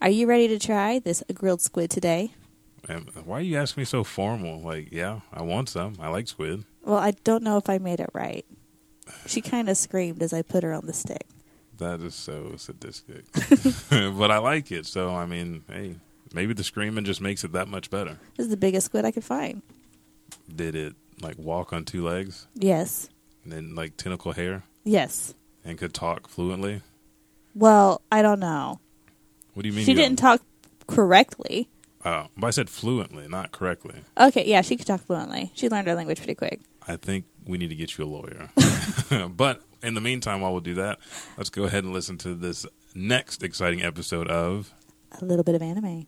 Are you ready to try this grilled squid today? Why are you asking me so formal? Like, yeah, I want some. I like squid. Well, I don't know if I made it right. She kind of screamed as I put her on the stick. That is so sadistic. but I like it. So, I mean, hey, maybe the screaming just makes it that much better. This is the biggest squid I could find. Did it like walk on two legs Yes. and then like tentacle hair Yes. and could talk fluently? Well, I don't know. What do you mean? She you didn't talk correctly. Oh, but I said fluently, not correctly. Okay, yeah, she could talk fluently. She learned our language pretty quick. I think we need to get you a lawyer. but in the meantime, while we'll do that, let's go ahead and listen to this next exciting episode of A little bit of anime.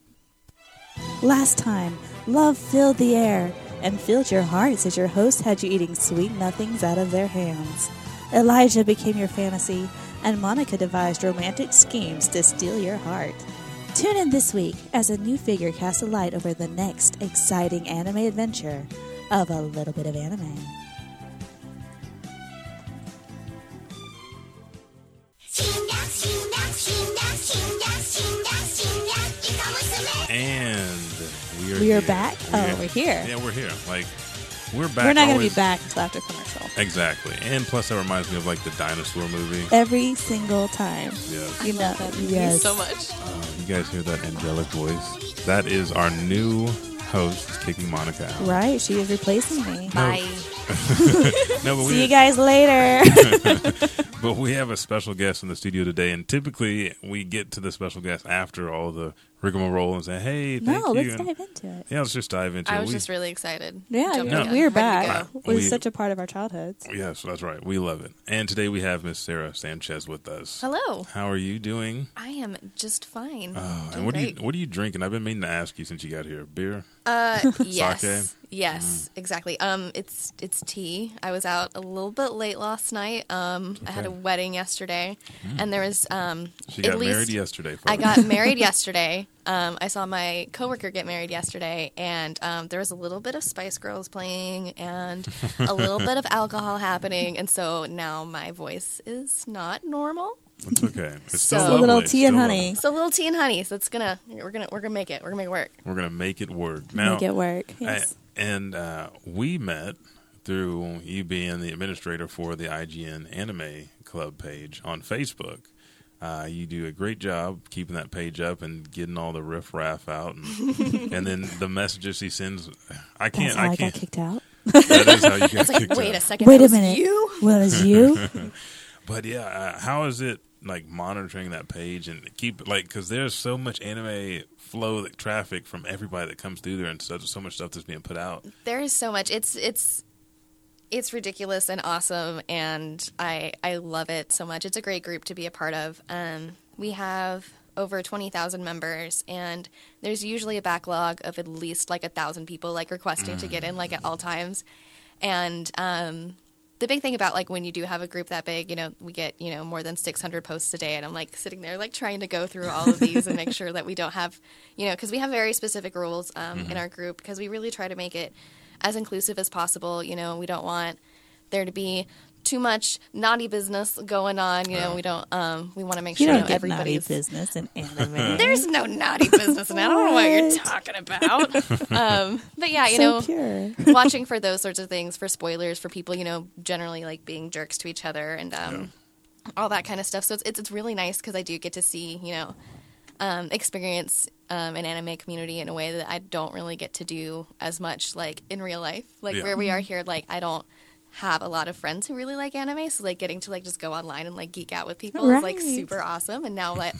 Last time, love filled the air and filled your hearts as your host had you eating sweet nothings out of their hands. Elijah became your fantasy, and Monica devised romantic schemes to steal your heart. Tune in this week as a new figure casts a light over the next exciting anime adventure of A Little Bit of Anime. and we are We are here. back? Oh, we're here. Yeah, we're here. Like we're back. We're not going to be back until after commercial. Exactly, and plus that reminds me of like the dinosaur movie. Every single time. Yes. You know, That movie yes. so much. Uh, you guys hear that angelic voice? That is our new host is kicking Monica out. Right, she is replacing me. Bye. No, but See we you guys later. but we have a special guest in the studio today, and typically we get to the special guest after all the rigmarole and say, "Hey, thank no, you." let's and- dive into it. Yeah, let's just dive into I it. I was We- just really excited. Yeah, Jumping No. we're ready to back. go. It was We- such a part of our childhoods. yes, that's right. We love it. And today we have Miss Sara Sanchez with us. Hello. How are you doing? I am just fine. Oh, and what are you what are you drinking? I've been meaning to ask you since you got here. Beer? Uh, yes, Sake? yes, exactly. Um, it's it's tea. I was out a little bit late last night. Um, I had a Mm. wedding yesterday, and there was um. She at got least married yesterday. I got married yesterday. Um, I saw my coworker get married yesterday, and um, there was a little bit of Spice Girls playing and a little bit of alcohol happening, and so now my voice is not normal. It's okay. It's So- still A little tea and honey. lovely. It's a little tea and honey, so it's gonna we're gonna we're gonna make it. We're gonna make it work. We're gonna make it work. Now, Make it work. I- Yes. and uh, we met through you being the administrator for the IGN Anime Club page on Facebook. Uh, you do a great job keeping that page up and getting all the riff raff out, and, and then the messages he sends. I can't. That's how I, I got can't. kicked out. That is how you got It's like kicked wait out. a second. Wait a minute. You? Well, Was you? But yeah, uh, how is it like monitoring that page and keep like because there's so much anime flow like, traffic from everybody that comes through there and so, so much stuff that's being put out. There is so much. It's it's it's ridiculous and awesome, and I I love it so much. It's a great group to be a part of. Um, we have over twenty thousand members, and there's usually a backlog of at least like a thousand people like requesting to get in like at all times, and um. The big thing about like when you do have a group that big, you know, we get you know more than 600 posts a day, and I'm like sitting there like trying to go through all of these and make sure that we don't have, you know, because we have very specific rules um, in our group because we really try to make it as inclusive as possible. You know, we don't want there to be too much naughty business going on. You know, we don't. Um, we want to make You sure don't you know, get naughty everybody's. business in anime. There's no naughty business, and I don't know what you're talking about. um, but yeah, you so know, pure. watching for those sorts of things, for spoilers, for people, you know, generally like being jerks to each other and um, all that kind of stuff. So it's it's, it's really nice because I do get to see, you know, um, experience um, an anime community in a way that I don't really get to do as much like in real life. Like Yeah. where we are here, like I don't have a lot of friends who really like anime, so like getting to like just go online and like geek out with people is like super awesome. And now like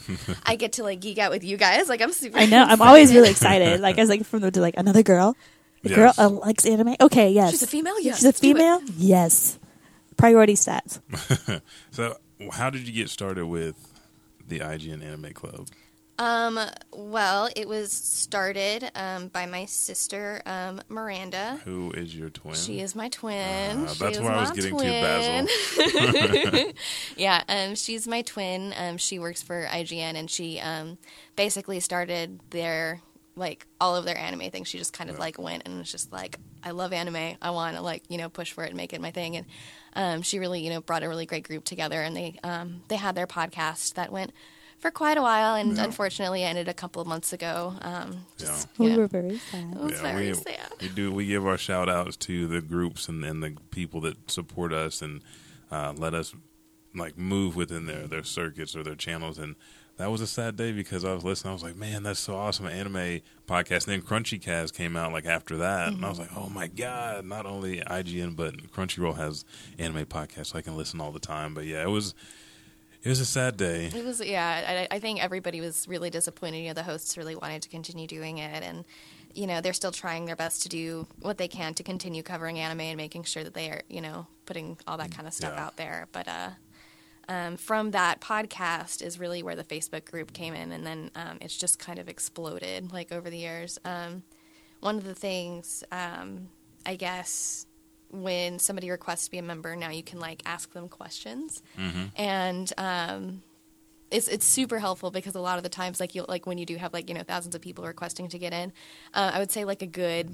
I get to like geek out with you guys, like I'm super. I know. I'm always really excited. Like I was like from the to like another girl. The Yes. girl uh, likes anime. Okay, yes. She's a female? Yes, She's a let's do it. female. Yes. Priority stats. So, how did you get started with the IGN Anime Club? Um, well, it was started um, by my sister um, Miranda. Who is your twin? She is my twin. She that's where I was getting to, twin. Basil. yeah, um, she's my twin. Um, she works for IGN, and she um, basically started their like all of their anime things. She just kind of like went and was just like, I love anime. I want to like you know push for it and make it my thing. And um, she really you know brought a really great group together, and they um, they had their podcast that went for quite a while, and Yeah. unfortunately ended a couple of months ago. Um, just, Yeah. you We were very sad. it was Yeah, very we, sad. we do. We give our shout outs to the groups and, and the people that support us and uh, let us like move within their their circuits or their channels. And that was a sad day because I was listening. I was like, man, that's so awesome, anime podcast. And then Crunchy Cast came out like after that, and I was like, oh my god! Not only IGN but Crunchyroll has anime podcasts, so I can listen all the time. But yeah, it was it was a sad day. It was, yeah. I, I think everybody was really disappointed. You know, the hosts really wanted to continue doing it, and you know, they're still trying their best to do what they can to continue covering anime and making sure that they are, you know, putting all that kind of stuff Yeah. out there. But uh, um, from that podcast is really where the Facebook group came in, and then um, it's just kind of exploded like over the years. Um, one of the things, um, I guess, when somebody requests to be a member, now you can like ask them questions, and um, it's it's super helpful because a lot of the times, like you like when you do have like you know thousands of people requesting to get in, uh, I would say like a good,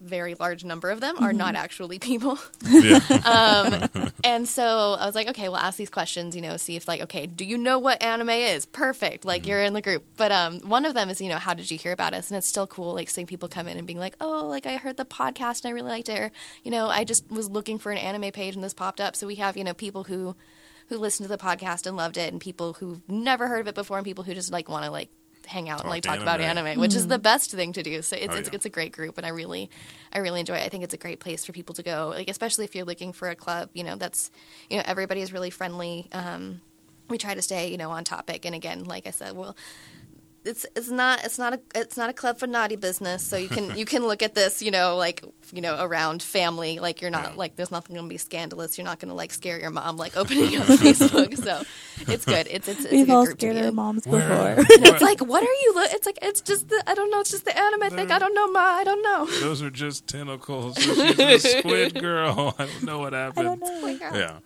very large number of them are not mm-hmm. actually people. Yeah. Um, and so I was like, okay, well, ask these questions, you know, see if like, okay, do you know what anime is? Perfect. Like mm-hmm. you're in the group. But um, one of them is, you know, how did you hear about us? And it's still cool, like seeing people come in and being like, oh, like I heard the podcast and I really liked it. Or, you know, I just was looking for an anime page and this popped up. So we have, you know, people who who listened to the podcast and loved it and people who've never heard of it before and people who just like want to like hang out and like talk about anime. anime, which is the best thing to do. So it's, Oh, it's yeah. it's a great group, and I really, I really enjoy it. I think it's a great place for people to go, like especially if you're looking for a club. You know, that's you know everybody is really friendly. Um, we try to stay you know on topic, and again, like I said, well. It's it's not it's not a it's not a club for naughty business. So you can you can look at this you know like you know around family like you're not Yeah. like there's nothing going to be scandalous. You're not going to like scare your mom like opening up Facebook. So it's good. It's it's, it's We've good all group scared our in. moms Where- before. It's like, what are you? Lo-? It's like, it's just the, I don't know. It's just the anime thing. I don't know, ma. I don't know. Those are just tentacles. This a squid girl. I don't know what happened. I don't know. Yeah.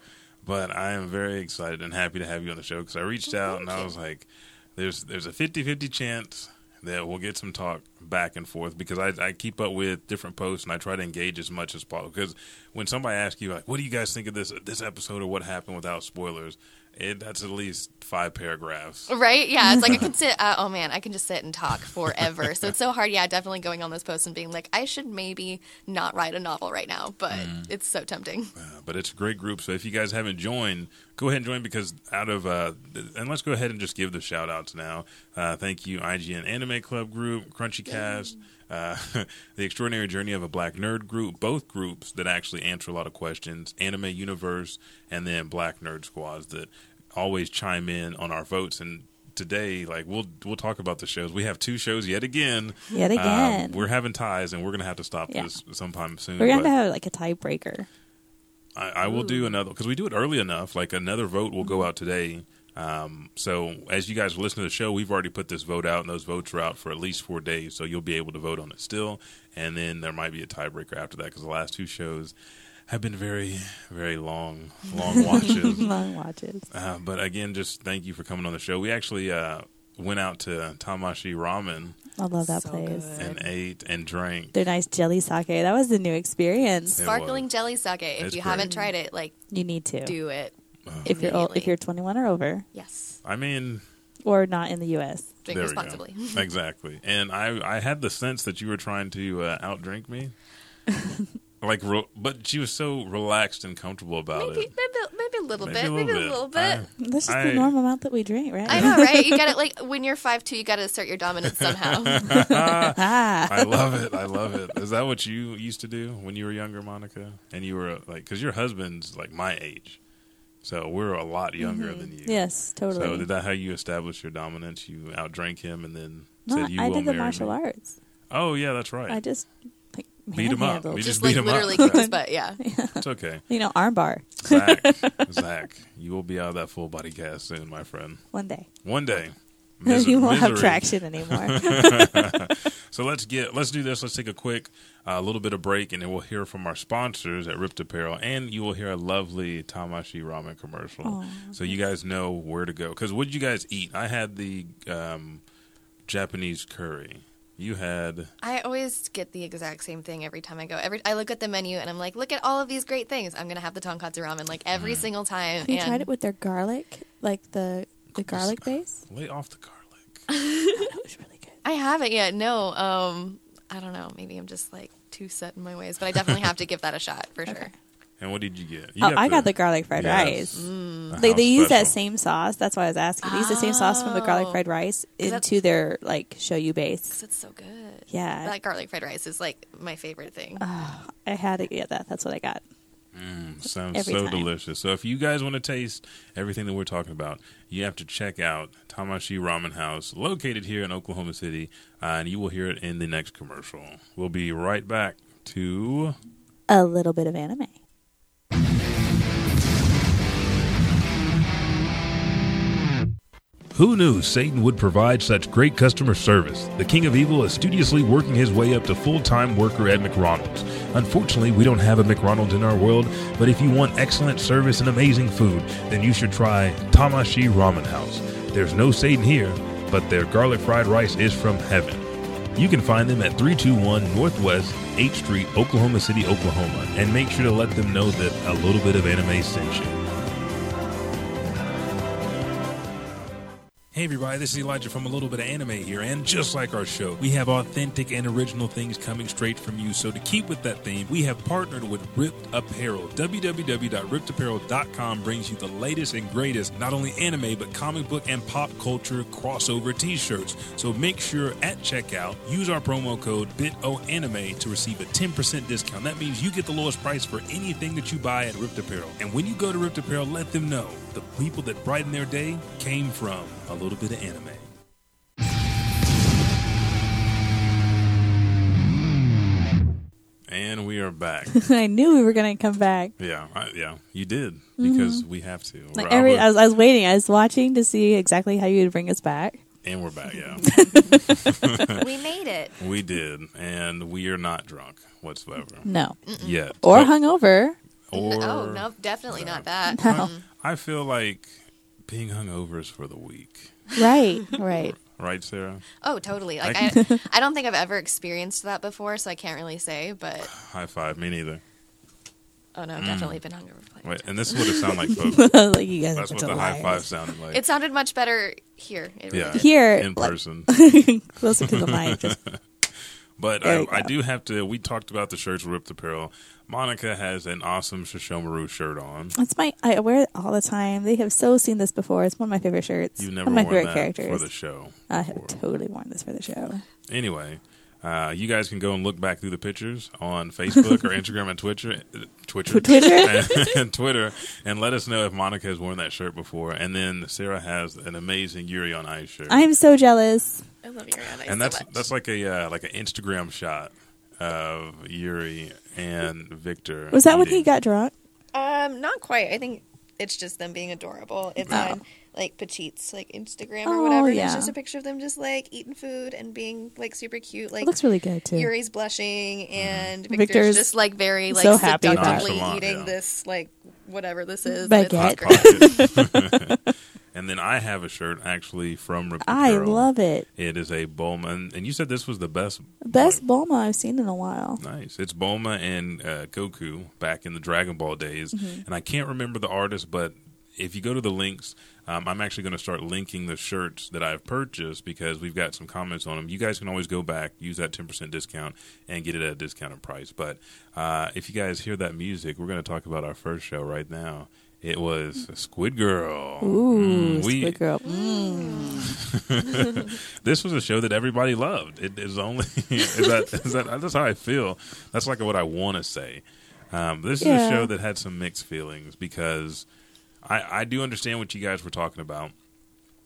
But I am very excited and happy to have you on the show because I reached out and I was like, there's there's a 50 50 chance that we'll get some talk back and forth because I, I keep up with different posts and I try to engage as much as possible. Because when somebody asks you, like, what do you guys think of this this episode or what happened without spoilers, it, that's at least five paragraphs. Right? Yeah. It's like I can sit. Uh, oh man, I can just sit and talk forever. so it's so hard. Yeah, definitely going on those posts and being like, I should maybe not write a novel right now, but it's so tempting. Uh, but it's a great group. So if you guys haven't joined, go ahead and join because out of uh, and let's go ahead and just give the shout outs now. Uh, thank you, IGN Anime Club Group, Crunchy Cast, uh, the Extraordinary Journey of a Black Nerd Group, both groups that actually answer a lot of questions, Anime Universe, and then Black Nerd Squads that always chime in on our votes and. Today, like we'll we'll talk about the shows. We have two shows yet again. Yet Um, again. we're having ties, and we're gonna have to stop Yeah. this sometime soon. We're to have like a tiebreaker. I, I will do another because we do it early enough. Like another vote will go out today. Um, so as you guys listen to the show, we've already put this vote out, and those votes are out for at least four days. So you'll be able to vote on it still, and then there might be a tiebreaker after that because the last two shows have been very, very long, long watches. Long watches. uh, but again, just thank you for coming on the show. We actually uh, went out to Tamashii Ramen I love that So place. good. and ate and drank. Their nice jelly sake. That was a new experience. Sparkling jelly sake. If It's you great. haven't tried it, like You need to. do it. If you're old, if you're 21 or over, Yes. I mean, or not in the U.S. Drink There we go. responsibly. exactly. And I I had the sense that you were trying to uh, outdrink me. like, re- but she was so relaxed and comfortable about Maybe, it. maybe, maybe a little Maybe bit. a little maybe bit. a little bit. I- That's just I- the normal amount that we drink, right? I know, right? You got to like when you're five two, you got to assert your dominance somehow. ah, I love it. I love it. Is that what you used to do when you were younger, Monica? And you were like, because your husband's like my age, so we're a lot younger mm-hmm. than you. yes, totally. So did that how you established your dominance? You outdrank him and then no, said, "You I will did the marry martial me." arts. Oh yeah, that's right. I just like, Beat 'em up. manhandled. We Just beat like him up. literally but his butt. Yeah. it's okay. you know, armbar Zach, Zach, you will be out of that full body cast soon, my friend. one day. One day. Mis- you won't have traction anymore. So let's get let's do this. Let's take a quick uh, little bit of break, and then we'll hear from our sponsors at Ript Apparel, and you will hear a lovely Tamashii ramen commercial, Aw. so you guys know where to go. Because what did you guys eat? I had the um, Japanese curry. You had I always get the exact same thing every time I go. Every I look at the menu and I'm like, look at all of these great things. I'm gonna have the tonkotsu ramen like every single time. you and tried it with their garlic, like the The garlic base? Lay off the garlic. That was really good. I haven't yet. No. Um, I don't know. Maybe I'm just like too set in my ways, but I definitely have to give that a shot for sure. And what did you get? You Oh, I got the garlic fried Yes. rice. the They, they use that same sauce. That's why I was asking. They use the same sauce from the garlic Oh. fried rice into their like shoyu base. 'Cause it's so good. Yeah. That garlic fried rice is like my favorite thing. I had to get that. That's what I got. Sounds every so time. delicious. So if you guys want to taste everything that we're talking about, you have to check out Tamashii Ramen House, located here in Oklahoma City, uh, and you will hear it in the next commercial. We'll be right back to A little bit of anime. Who knew Satan would provide such great customer service? The King of Evil is studiously working his way up to full time worker at McRonald's. Unfortunately, we don't have a McRonald's in our world, but if you want excellent service and amazing food, then you should try Tamashii Ramen House. There's no Satan here, but their garlic fried rice is from heaven. You can find them at 321 Northwest 8th Street, Oklahoma City, Oklahoma, and make sure to let them know that a little bit of anime sent you. Hey everybody, this is Elijah from A Little Bit of Anime here, and just like our show, we have authentic and original things coming straight from you. So to keep with that theme, we have partnered with Ript Apparel. www.riptapparel.com brings you the latest and greatest, not only anime, but comic book and pop culture crossover t-shirts. So make sure at checkout, use our promo code BITOANIME to receive a 10% discount. That means you get the lowest price for anything that you buy at Ript Apparel. And when you go to Ript Apparel, let them know the people that brighten their day came from a little bit of anime. And we are back. I knew we were going to come back. yeah, I, yeah, you did because we have to. Mm-hmm. Like I every, I was, I was waiting. I was watching to see exactly how you would bring us back. and we're back. Yeah, we made it. we did, and we are not drunk whatsoever No, yet. or So- hungover. Or oh no, definitely not that. No. I feel like being hungover is for the weak, Right, right. right, Sara? Oh, totally. Like I- I, I don't think I've ever experienced that before, so I can't really say. But High five. Me neither. oh no, I've mm. definitely been hungover. plenty Wait, and this is what it sounded like, folks. like you guys That's what such the high five sounded like. It sounded much better here. It really yeah, did. Here, in person. closer to the mic. Just But I. I do have to. We talked about the shirts Ript Apparel. Monica has an awesome Sesshomaru shirt on. That's my. I wear it all the time. They have so seen this before. It's one of my favorite shirts. You've never one of my worn favorite that characters. for the show. I have before. totally worn this for the show. Anyway, uh, you guys can go and look back through the pictures on Facebook or Instagram and Twitter, Twitter, Twitter? and, and Twitter, and let us know if Monica has worn that shirt before. And then Sara has an amazing Yuri on Ice shirt, I am so jealous. I love Ariana and so that's much. that's like a uh, like an Instagram shot of Yuri and Victor. Was that when he got drunk? Um, not quite. I think it's just them being adorable. It's Oh. on like Phichit's like Instagram Oh, or whatever. yeah. It's just a picture of them just like eating food and being like super cute. Like It looks really good too. Yuri's blushing and Victor's, Victor's just like very like so happy seductively Nonchalant, eating yeah. this like whatever this is. Baguette. and Hot it's great. Pocket. and then I have a shirt actually from Ripped I Apparel. love it. It is a Bulma, and you said this was the best. Best Bulma I've seen in a while. Nice. It's Bulma and uh, Goku back in the Dragon Ball days, Mm-hmm. and I can't remember the artist, but if you go to the links, um, I'm actually going to start linking the shirts that I've purchased because we've got some comments on them. You guys can always go back, use that 10% discount, and get it at a discounted price. But uh, if you guys hear that music, we're going to talk about our first show right now. It was Squid Girl. Ooh, Mm, we- Squid Girl. Mm. this was a show that everybody loved. It is only is that is that that's how I feel. That's like what I want to say. Um, this is a show that had some mixed feelings because I I do understand what you guys were talking about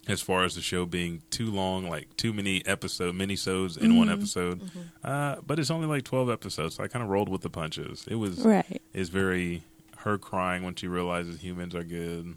as far as the show being too long, like too many episode minisodes in Mm-hmm. one episode. Uh, but it's only like twelve episodes, so I kind of rolled with the punches. It was Right. is very her crying when she realizes humans are good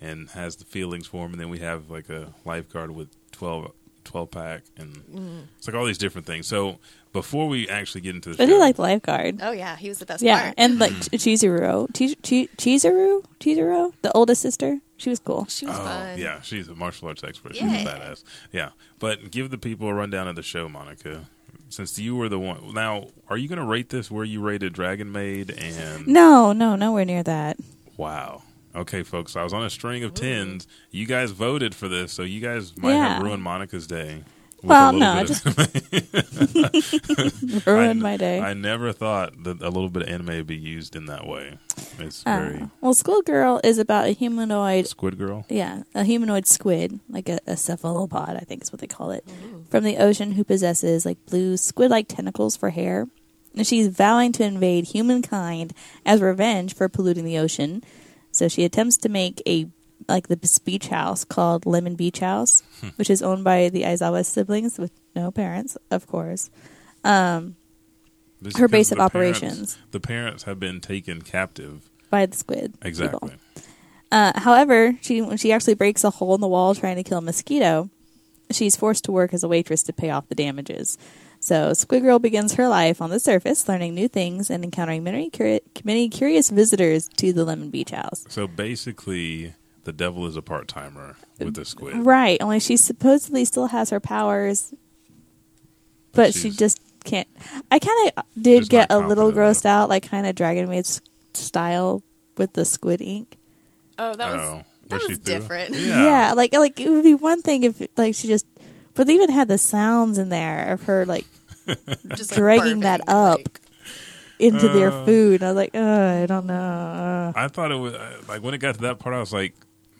and has the feelings for him, And then we have like a lifeguard with 12, 12 pack, and mm-hmm. it's like all these different things. So before we actually get into the I show, did like the lifeguard. Oh yeah, he was the best Yeah, part. and like hmm. Ch- Chizuru, Chi- Chi- Chizuru, Chizuru, the oldest sister. She was cool. she was Oh, fun. yeah, she's a martial arts expert. She's Yeah. a badass. Yeah, but give the people a rundown of the show, Monica. Since you were the one, now are you going to rate this where you rated Dragon Maid and No, no, nowhere near that. Wow? Okay, folks, I was on a string of tens. You guys voted for this, so you guys might Yeah. have ruined Monica's day. Well, a little no, I bit of- Ruined I- my day. I never thought that a little bit of anime would be used in that way. It's Uh, very well, Squid Girl is about a humanoid Squid Girl. Yeah, a humanoid squid, like a, a cephalopod, I think is what they call it, from the ocean who possesses like blue squid like tentacles for hair. And she's vowing to invade humankind as revenge for polluting the ocean. So she attempts to make a like the beach house called Lemon Beach House, which is owned by the Aizawa siblings with no parents, of course. Um, This- her because base of the parents- operations the parents have been taken captive. by the squid. people. Exactly. Uh, however, she when she actually breaks a hole in the wall trying to kill a mosquito, she's forced to work as a waitress to pay off the damages. So Squid Girl begins her life on the surface, learning new things and encountering many, curi- many curious visitors to the Lemon Beach House. So basically, the devil is a part timer with the squid. Right, only she supposedly still has her powers, but she just can't. I kind of did Just get a little confident grossed out, like kind of Dragon Maid s- style with the squid ink. Oh, that was Oh, that she was threw it? different. Yeah. like like it would be one thing if like she just, but they even had the sounds in there of her like Just dragging that up like- into their Uh. food. I was like, oh, I don't know. I thought it was uh, like when it got to that part, I was like,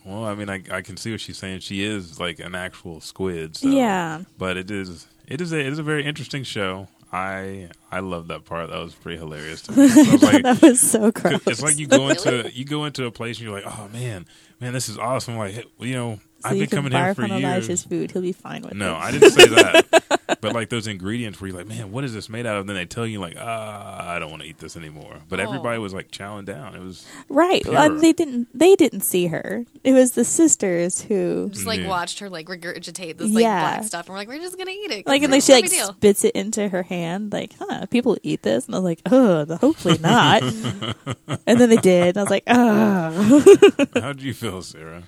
well, I mean, I, I can see what she's saying. She is like an actual squid. So. Yeah. But it is it is a it is a very interesting show. I I love that part. That was pretty hilarious to me. So was like, that was so gross. it's like you go into you go into a place and you're like, oh man, man, this is awesome. Like you know, so I've you been can coming here barf for on years. Elijah's food. He'll be fine with No, it. I didn't say that. but like those ingredients where you're like, man, what is this made out of? Then they tell you like, ah, I don't want to eat this anymore. But Oh. everybody was like chowing down. It was Right. Pure. Well, they didn't. They didn't see her. It was the sisters who, Just like Yeah. watched her like regurgitate this like Yeah. black stuff, and we're like, we're just gonna eat it. like, and It's like she no like big deal. spits it into her hand. Like, huh? People eat this, and I was like, oh, hopefully not. and then they did. And I was like, oh. how do you feel, Sara?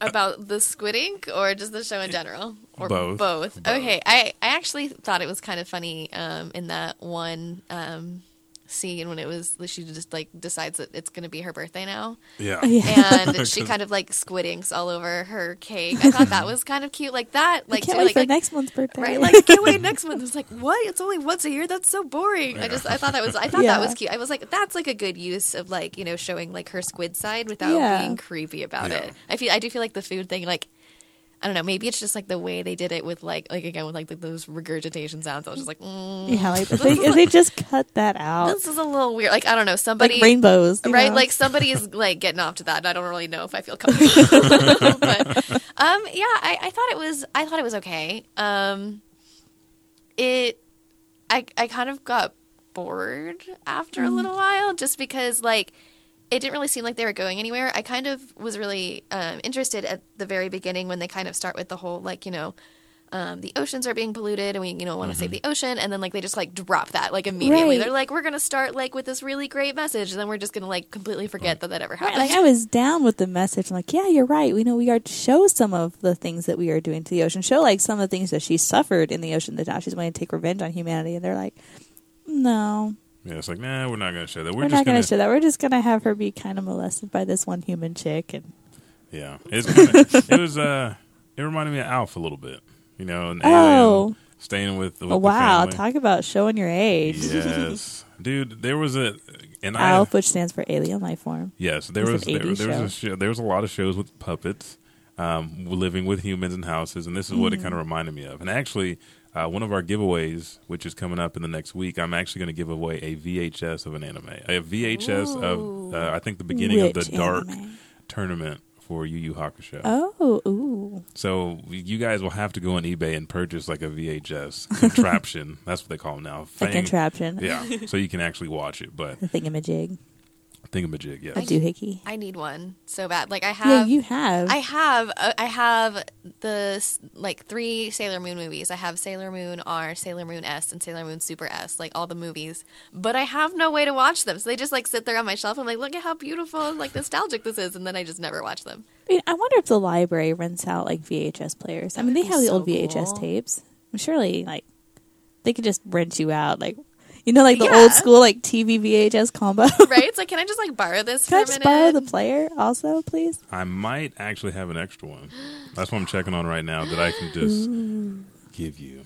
About the Squid Ink or just the show in general or Both. Both. Both. Okay, I I actually thought it was kind of funny um, in that one um, scene when it was she just like decides that it's going to be her birthday now, Yeah. Yeah. and she kind of like squid inks all over her cake. I thought that was kind of cute, like that. I Like can't to, wait like, for like, next month's birthday. Right, like I can't wait next month. It's like what? It's only once a year. That's so boring. I just I thought that was I thought Yeah. that was cute. I was like that's like a good use of like you know showing like her squid side without Yeah. being creepy about Yeah. it. I feel I do feel like the food thing like I don't know. Maybe it's just like the way they did it with like like again with like the, those regurgitation sounds. I was just like, mm, yeah, like if they, if they just cut that out, this is a little weird. Like I don't know somebody. like rainbows, Right, know? like somebody is like getting off to that, and I don't really know if I feel comfortable. but um, yeah, I, I thought it was, I thought it was okay. Um, it, I, I kind of got bored after Mm. a little while, just because like it didn't really seem like they were going anywhere. I kind of was really um, interested at the very beginning when they kind of start with the whole like you know. Um, the oceans are being polluted, and we, you know, want to save the ocean. And then, like, they just like drop that like immediately. Right. They're like, we're gonna start like with this really great message, and then we're just gonna like completely forget that that ever Right, happened. like I was down with the message. I'm like, yeah, you're right. We know we are to show some of the things that we are doing to the ocean. Show like some of the things that she suffered in the ocean that now she's going to take revenge on humanity. And they're like, no, Yeah, it's like, nah, we're not going to show that. We're, we're, just not going to show that. We're just going to have her be kind of molested by this one human chick. And Yeah, it's kinda, it was. Uh, it reminded me of Alf a little bit. You know, an Oh. alien staying with. with oh the wow, family. talk about showing your age. Yes, dude. There was a and ALF, I which stands for alien life form. yes, there It's was there, 80s there was a show. there was a lot of shows with puppets, um, living with humans in houses, and this is what Mm-hmm. it kind of reminded me of. And actually, uh, one of our giveaways, which is coming up in the next week, I'm actually going to give away a VHS of an anime, a VHS of uh, I think the beginning of the Dark anime? tournament for Yu Yu Hakusho. Oh, ooh. So you guys will have to go on eBay and purchase like a VHS contraption. That's what they call them now. A contraption. Yeah, so you can actually watch it. But The thingamajig. Thingamajig, yes. A doohickey. I need one so bad. Like I have. Yeah, you have. I have, uh, I have the like three Sailor Moon movies. I have Sailor Moon R, Sailor Moon S, and Sailor Moon Super S. Like all the movies, but I have no way to watch them. So they just like sit there on my shelf. I'm like, look at how beautiful and like nostalgic this is, and then I just never watch them. I, mean, I wonder if the library rents out like VHS players. I mean, they be have the old VHS cool. tapes. Surely like they could just rent you out. Like You know, like the Yeah. old school like TV VHS combo. right? It's like, can I just like borrow this Can I for a just minute? borrow the player also, please? I might actually have an extra one. That's what I'm checking on right now that I can just give you.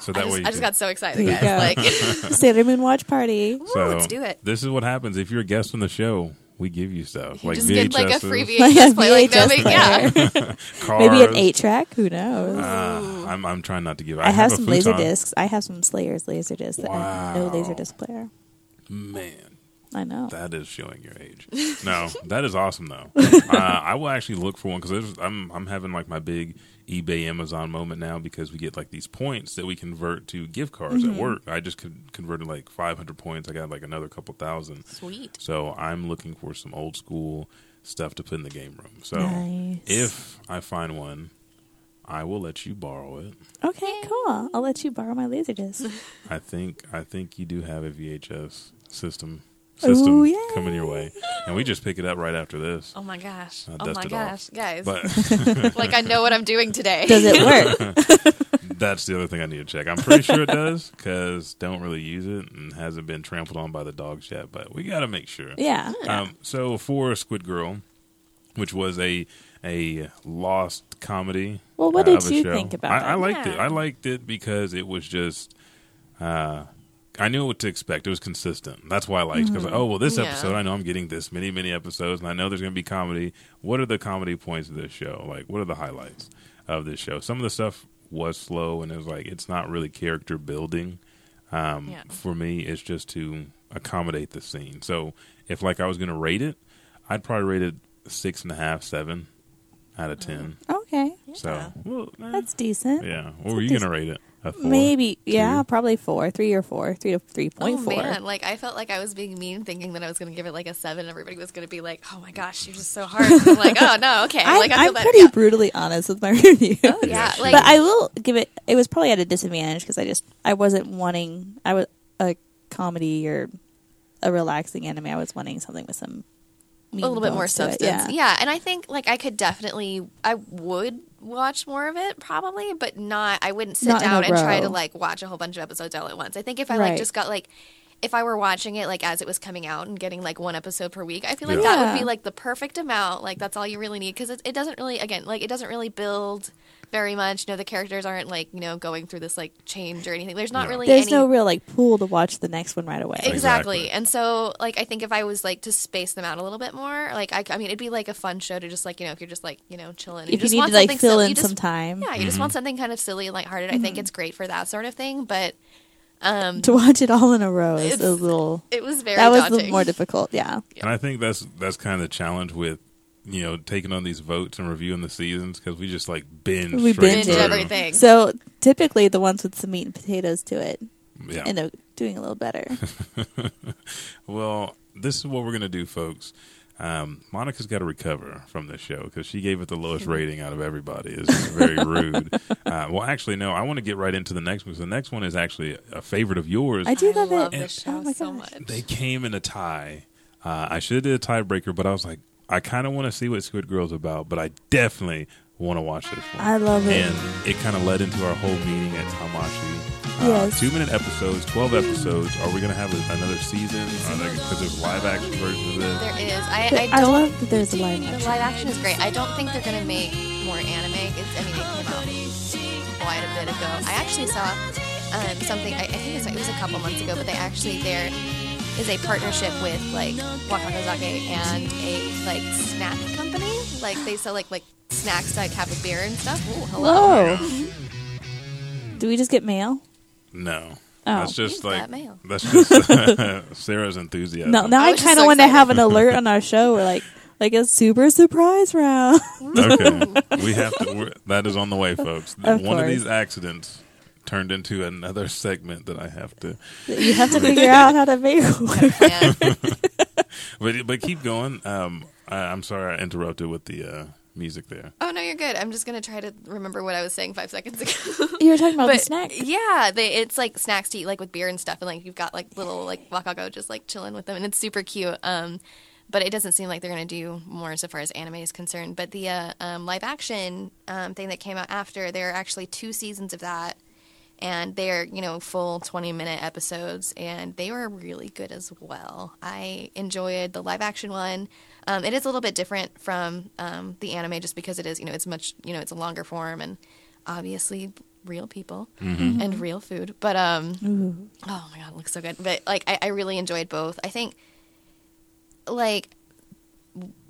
So I that just, way you I just can- got so excited, There guys. Like, Sailor Moon watch party. So let's do it. This is what happens if you're a guest on the show. We give you stuff You like just get like a VHSs, free Like a VHS player. Like, no VHS big, yeah. Maybe an eight track. Who knows? Uh, I'm I'm trying not to give. I, I have a some laser discs. I have some Slayers laser discs. that I have no laser disc player. Man, I know. that is showing your age. No, that is awesome though. uh, I will actually look for one because I'm I'm having like my big eBay Amazon moment now because we get like these points that we convert to gift cards Mm-hmm. at work. I just con- converted like 500 points. I got like another couple thousand. Sweet. So I'm looking for some old school stuff to put in the game room. So Nice. if I find one, I will let you borrow it. Okay, cool. I'll let you borrow my laser disc. I think I think you do have a VHS system Ooh, system yay. coming your way, and we just pick it up right after this. Oh my gosh. I'll oh my it off. gosh. Guys. But like, I know what I'm doing today. Does it work? that's the other thing I need to check. I'm pretty sure it does because don't really use it and hasn't been trampled on by the dogs yet. But we got to make sure. yeah. Um, so for Squid Girl, which was a a lost comedy. Well, what uh, did you show. think about I, I that? liked it. I liked it because it was just. Uh, I knew what to expect. It was consistent. That's why I liked. Because Mm-hmm. oh well, this Yeah. episode I know I'm getting this many many episodes, and I know there's going to be comedy. What are the comedy points of this show? Like, what are the highlights of this show? Some of the stuff was slow, and it was like it's not really character building. Um, Yeah. For me, it's just to accommodate the scene. So if like I was going to rate it, I'd probably rate it six and a half, seven out of ten. Okay. So well, eh, That's decent. yeah. What were you going to rate it? A four? Maybe, yeah, probably four, three or four, three to three Oh point four. man, like I felt like I was being mean, thinking that I was going to give it like a seven. Everybody was going to be like, "Oh my gosh, you're just so hard." I'm like, "Oh no, okay." I'm, like I feel I'm better. pretty yeah. brutally honest with my review. Oh yeah, Yeah, like but I will give it. It was probably at a disadvantage because I just I wasn't wanting I was a comedy or a relaxing anime. I was wanting something with some a little bit more meaningful it, substance. Yeah. Yeah. and I think like I could definitely, I would watch more of it probably, but not. I wouldn't sit Not down and try to like watch a whole bunch of episodes all at once. I think if I like just got like. If I were watching it like as it was coming out and getting like one episode per week, I feel like Yeah. that would be like the perfect amount. Like that's all you really need because it, it doesn't really again like it doesn't really build very much. No, the characters aren't like you know going through this like change or anything. There's not Yeah. really There's any no real like pool to watch the next one right away. Exactly. Exactly. And so, like, I think if I was like to space them out a little bit more, like, I, I mean, it'd be like a fun show to just like, you know, if you're just like, you know, chilling. If you just need want to like fill silly- in just- some time Yeah, you just want something kind of silly and lighthearted. I think it's great for that sort of thing. But um, to watch it all in a row is a little. it was very That was daunting. the more difficult. Yeah. And I think that's that's kind of the challenge with you know taking on these votes and reviewing the seasons because we just like binge We binge through. everything. So typically the ones with some meat and potatoes to it Yeah. end up doing a little better. Well, this is what we're gonna do, folks. Um, Monica's got to recover from this show because she gave it the lowest rating out of everybody. It's very rude. Uh, well, actually, no. I want to get right into the next one. 'cause the next one is actually a favorite of yours. I do I love, love it. this show oh my so gosh. much. they came in a tie. Uh, I should have did a tiebreaker, but I was like, I kind of want to see what Squid Girl's about, but I definitely want to watch this one. I love it. And it kind of led into our whole meeting at Tamashii. Uh, Yes. Two minute episodes, 12 episodes. Are we going to have a, another season? Because there's live action versions of this. there is. I, I I don't. love that there's a live the action. live action is great. I don't think they're gonna make more anime. It's, I mean, it came out quite a bit ago. I actually saw um, something. I, I think it's, it was a couple months ago, but they actually there is a partnership with like Wakakozake and a like snack company. Like they sell like like snacks like have a beer and stuff. Ooh, hello. Whoa. Do we just get mail? No. Oh. That's just Use like that mail. that's just Sara's enthusiasm. No, now I I, kind of so want to have an alert on our show, where like like a super surprise round. Okay, we have to. That is on the way, folks. Of One of these accidents turned into another segment that I have to. you have to figure out how to make work. Yeah. But but keep going. Um, I, I'm sorry I interrupted with the uh, music there. Oh no, you're good. I'm just gonna try to remember what I was saying five seconds ago. You were talking about the snack. yeah, they it's like snacks to eat like with beer and stuff, and like you've got like little like Wakako just like chilling with them, and it's super cute. Um, but it doesn't seem like they're gonna do more as far as anime is concerned. But the uh, um, live action um, thing that came out after, there are actually two seasons of that, and they're you know full 20 minute episodes and they were really good as well. I enjoyed the live action one. Um, it is a little bit different from um, the anime just because it is you know it's much you know it's a longer form and obviously real people and real food but um oh my god it looks so good. But like I, I really enjoyed both. I think like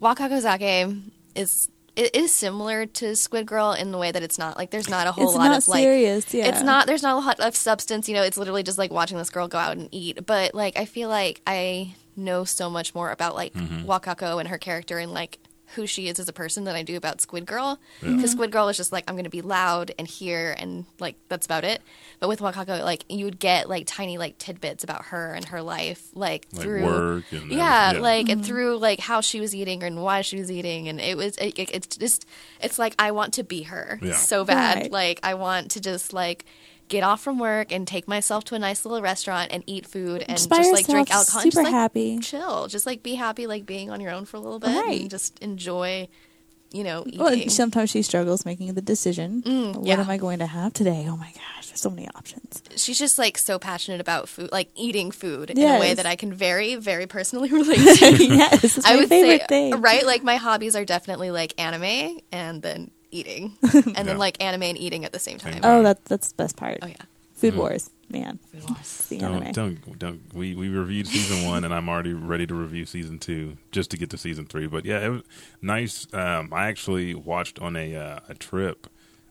Wakako Zake is it is similar to Squid Girl in the way that it's not like there's not a whole It's lot not of like serious, yeah. it's not there's not a lot of substance you know it's literally just like watching this girl go out and eat but like I feel like I know so much more about like mm-hmm. Wakako and her character and like who she is as a person than I do about Squid Girl because Squid Girl is just like I'm going to be loud and here and like that's about it but with Wakako like you would get like tiny like tidbits about her and her life like, Like through work and yeah, everything. like and mm-hmm. through like how she was eating and why she was eating and it was it, it- it's just it's like I want to be her Yeah. so bad Right. like I want to just like get off from work and take myself to a nice little restaurant and eat food and Just just, like drink alcohol and just, like, happy. chill just like be happy like being on your own for a little bit Right. and just enjoy you know eating Well, sometimes she struggles making the decision. what Mm, yeah. am I going to have today? Oh my gosh, there's so many options. she's just like so passionate about food like eating food in a way that I can very very personally relate to yes, it's my I would favorite say, thing. right? Like my hobbies are definitely like anime and then eating, and Yeah. then like anime and eating at the same time. Same Oh, that that's the best part. Oh yeah, Food wars, man. Food Wars. The Don't, anime. don't, don't. We, we reviewed season one, and I'm already ready to review season two just to get to season three. But yeah, it was nice. Um, I actually watched on a uh, a trip.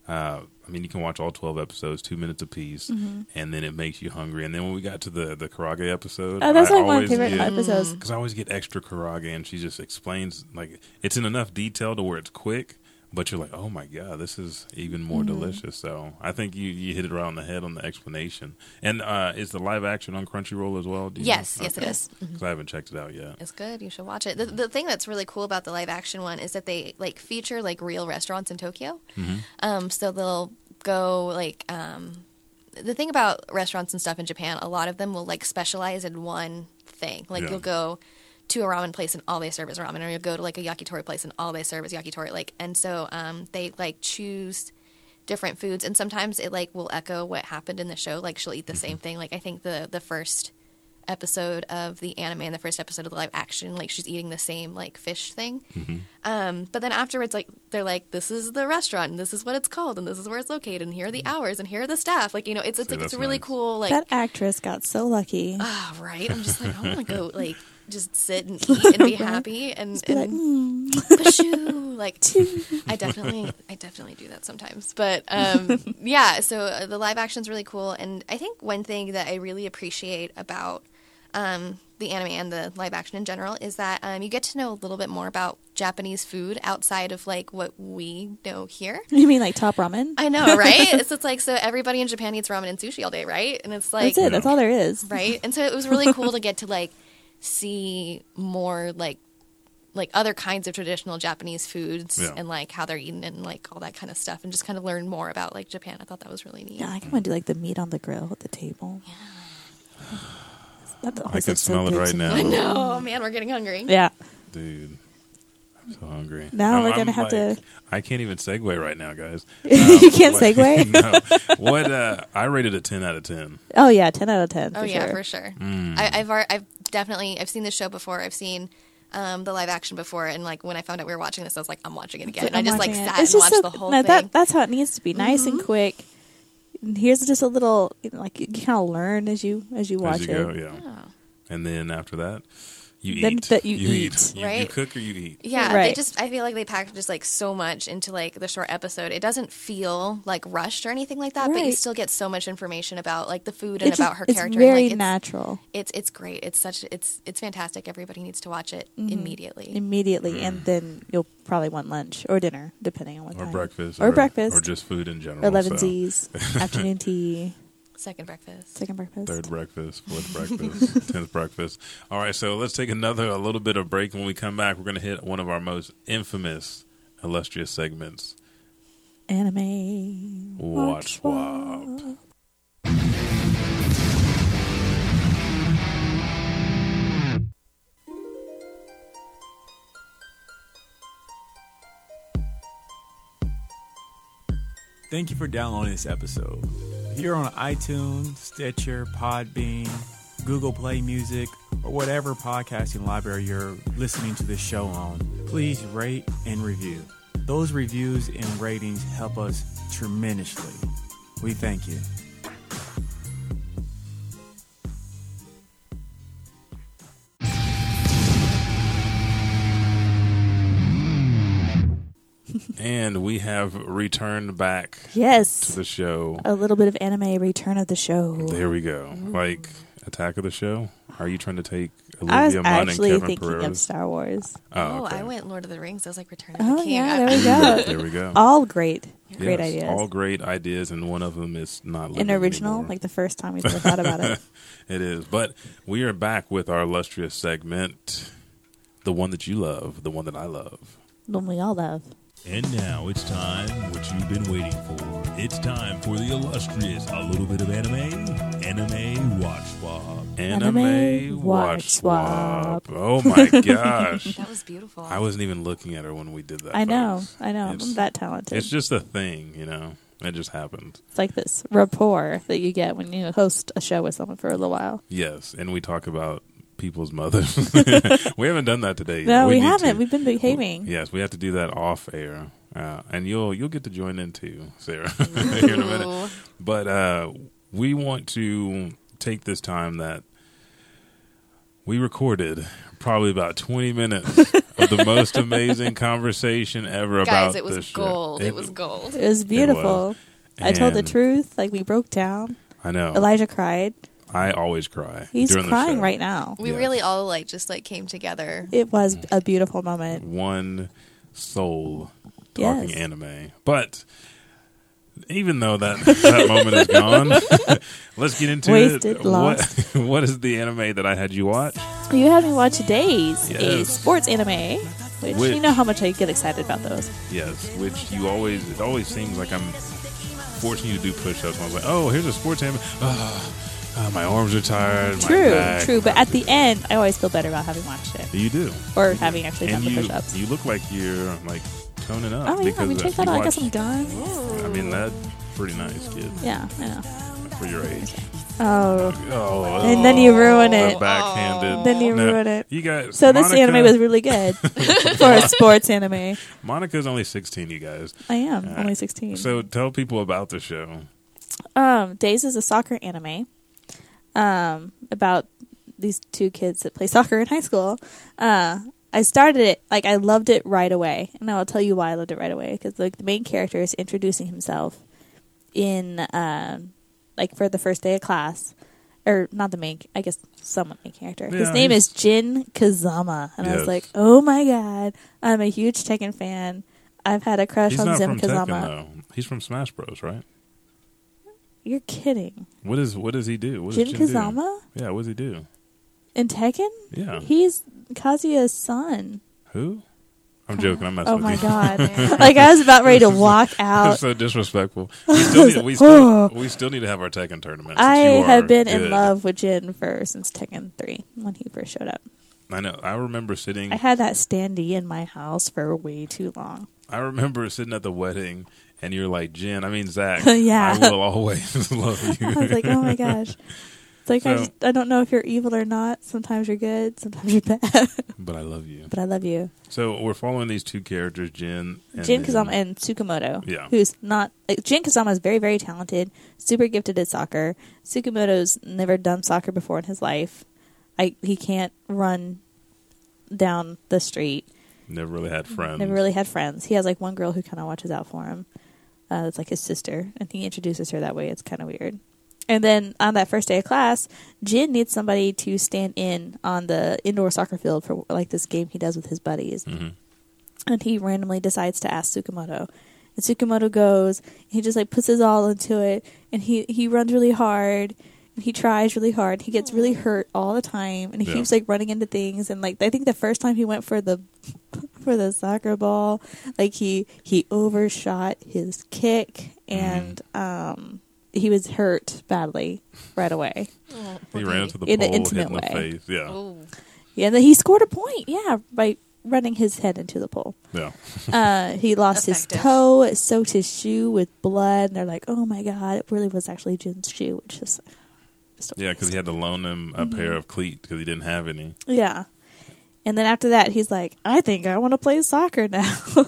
Uh, I mean, you can watch all 12 episodes, two minutes apiece, Mm-hmm. and then it makes you hungry. And then when we got to the the karaage episode, Oh, that's I like my favorite get- episodes. because I always get extra karaage, and she just explains like it's in enough detail to where it's quick, but you're like, oh my god, this is even more Mm-hmm. delicious. So I think you you hit it right on the head on the explanation. And uh, is the live action on Crunchyroll as well? Do you Yes, know? yes, it Okay. is. 'Cause I haven't checked it out yet. It's good. You should watch it. The, the thing that's really cool about the live action one is that they like feature like real restaurants in Tokyo. Um, so they'll go like um, the thing about restaurants and stuff in Japan. A lot of them will like specialize in one thing. Like Yeah. you'll go to a ramen place and all they serve is ramen, or you'll go to like a yakitori place and all they serve is yakitori. Like, and so um, they like choose different foods, and sometimes it like will echo what happened in the show. Like she'll eat the same thing. Like I think the the first episode of the anime and the first episode of the live action, like she's eating the same like fish thing. Um, but then afterwards, like they're like, "This is the restaurant, and this is what it's called, and this is where it's located, and here are the hours, and here are the staff." Like you know, it's it's See, like it's really nice. cool. Like that actress got so lucky. ah, right? I'm just like, I want to go like just sit and eat and be happy and, Be like, and mm, like I definitely I definitely do that sometimes. But um, yeah, so uh, the live action is really cool, and I think one thing that I really appreciate about um, the anime and the live action in general is that um, you get to know a little bit more about Japanese food outside of like what we know here. you mean like top ramen? I know, right? so it's like so everybody in Japan eats ramen and sushi all day, right? And it's like That's it. That's all there is. right? And so it was really cool to get to like see more like like other kinds of traditional Japanese foods Yeah. and like how they're eaten and like all that kind of stuff and just kind of learn more about like Japan. I thought that was really neat. Yeah, I kind of do like the meat on the grill at the table. That always I can looks so smell it right now. me. I know, Oh, man, we're getting hungry. Yeah. Dude, I'm so hungry. Now I'm- we're gonna I'm have like- to- I can't even segue right now, guys. you can't What- segue. no. What? Uh, I rated it ten out of ten. Oh yeah, ten out of ten. Oh for yeah, sure. for sure. Mm. I, I've ar- I've definitely I've seen the show before. I've seen um, the live action before, and like when I found out we were watching this, I was like, I'm watching it again. And I I'm just like it. sat It's and watched so- the whole no, thing. Mm-hmm. That, that's how it needs to be, nice and quick. And Here's just a little, you know, like you kind of learn as you as you watch As you it. go, yeah. Oh. And then after that, you Then eat. that you eat. eat. You, you Right? cook or you eat. Yeah, they Right. just I feel like they packed just like so much into like the short episode. It doesn't feel like rushed or anything like that, but you still get so much information about like the food and It's about just- her it's character. very and, like, it's, natural it's it's great. It's such it's it's fantastic. Everybody needs to watch it Mm-hmm. immediately. immediately, and then you'll probably want lunch or dinner, depending on what time. Or time. breakfast. or, breakfast, Or just food in general. eleven so. Z's, afternoon tea, Second breakfast. second breakfast. Third breakfast, fourth breakfast, tenth breakfast. All right, so let's take another a little bit of break. When we come back, we're going to hit one of our most infamous, illustrious segments. Anime. Watch swap. Thank you for downloading this episode. If you're on iTunes, Stitcher, Podbean, Google Play Music, or whatever podcasting library you're listening to this show on, please rate and review. Those reviews and ratings help us tremendously. We thank you. And we have returned back yes. to the show. A little bit of anime return of the show. There we go. Mm. Like Attack of the Show. Are you trying to take I was Olivia Munn and actually Kevin thinking of Star Wars. Oh, oh okay. I went Lord of the Rings. I was like Return of Oh the King. yeah, there we go. There we go. All great, great ideas. All great ideas, and one of them is not An original, anymore. like the first time we've ever thought about it. It is. But we are back with our illustrious segment, the one that you love, the one that I love. The one we all love. And now it's time, what you've been waiting for. It's time for the illustrious A Little Bit of Anime, Anime Watch Swap. Anime, Anime watch watch swap. swap. Oh my gosh. That was beautiful. I wasn't even looking at her when we did that. I know, folks. I know. It's- I'm that talented. It's just a thing, you know. It just happened. It's like this rapport that you get when you host a show with someone for a little while. Yes, and we talk about people's mothers. we haven't done that today. yet. No, we, need haven't. to. We've been behaving. Yes, we have to do that off air, uh, and you'll you'll get to join in too, Sara, here in a minute. But uh, we want to take this time that we recorded probably about 20 minutes of the most amazing conversation ever about Guys, it was this gold. It, was gold. It was beautiful. I told the truth. Like we broke down. I know. Elijah cried. I always cry. He's during the crying show. right now. We Yes. really all like just like came together. It was a beautiful moment. One soul talking Yes. anime. But even though that that moment is gone, let's get into Wasted, it. lost. What, what is the anime that I had you watch? You had me watch Days, a Yes. sports anime, which, Which- you know how much I get excited about those. Yes, which you always it always seems like I'm forcing you to do push-ups. And I was like, oh, here's a sports anime. Ah, ah, my arms are tired. my True, back, true. But at the end, I always feel better about having watched it you do, or having actually and done the push-ups. you look like you're like toning up. Oh yeah, I mean, check that out. I got some guns. I mean, that's pretty nice, kid, Yeah, I know. for your age. Oh, Oh, And then you ruin the it. Backhanded. Then you No, ruin it. You guys. so this Monica- anime was really good for a sports anime. Monica's only 16, you guys. I am Uh, only sixteen. So tell people about the show. Um, Days is a soccer anime um, about these two kids that play soccer in high school. Uh, I started it like I loved it right away, and I'll tell you why I loved it right away because like the main character is introducing himself in um, like for the first day of class, or not the main, I guess somewhat main character. His name is Jin Kazama, and I was like, oh my god, I'm a huge Tekken fan. I've had a crush He's on Jin Kazama. Tekken. He's from Smash Bros, right? You're kidding. What is what does he do? What Jin Jin do? Kazama Yeah, what does he do? in Tekken? Yeah. He's Kazuya's son. Who? I'm joking. I'm messing Oh with my you. god! like I was about ready to walk out. so disrespectful. We still, need, we, still, we still need to have our Tekken tournament. I have been in love with Jin for since Tekken three when he first showed up. I know. I remember sitting. I had that standee in my house for way too long. I remember sitting at the wedding, and you're like, Jen. I mean Zach. Yeah. I will always love you. I was like, oh my gosh! It's like I just I don't know if you're evil or not. Sometimes you're good, sometimes you're bad. but I love you. but I love you, So we're following these two characters, Jin. And Jin Kazama and Tsukamoto. Yeah. who's not like, Jin Kazama is very very talented, super gifted at soccer. Tsukamoto's never done soccer before in his life. I he can't run down the street. Never really had friends. Never really had friends. He has like one girl who kind of watches out for him. Uh, it's like his sister, and he introduces her that way. It's kind of weird. And then on that first day of class, Jin needs somebody to stand in on the indoor soccer field for like this game he does with his buddies. Mhm. And he randomly decides to ask Tsukamoto. And Tsukamoto goes, and he just like puts his all into it, and he he runs really hard, and he tries really hard. He gets really hurt all the time, and he Yeah. keeps like running into things. And like I think the first time he went for the for the soccer ball, like he he overshot his kick, and um he was hurt badly right away. Oh, He ran baby. into the In an pole, hit intimate in the way. face. Yeah. Oh, Yeah, and then he scored a point. Yeah, by running his head into the pole. Yeah. Uh, he lost his toe, it soaked his shoe with blood, and they're like, "Oh my god, it really was actually Jin's shoe," which is Yeah, because he had to loan him a pair of cleats because he didn't have any. yeah. And then after that, he's like, "I think I want to play soccer now."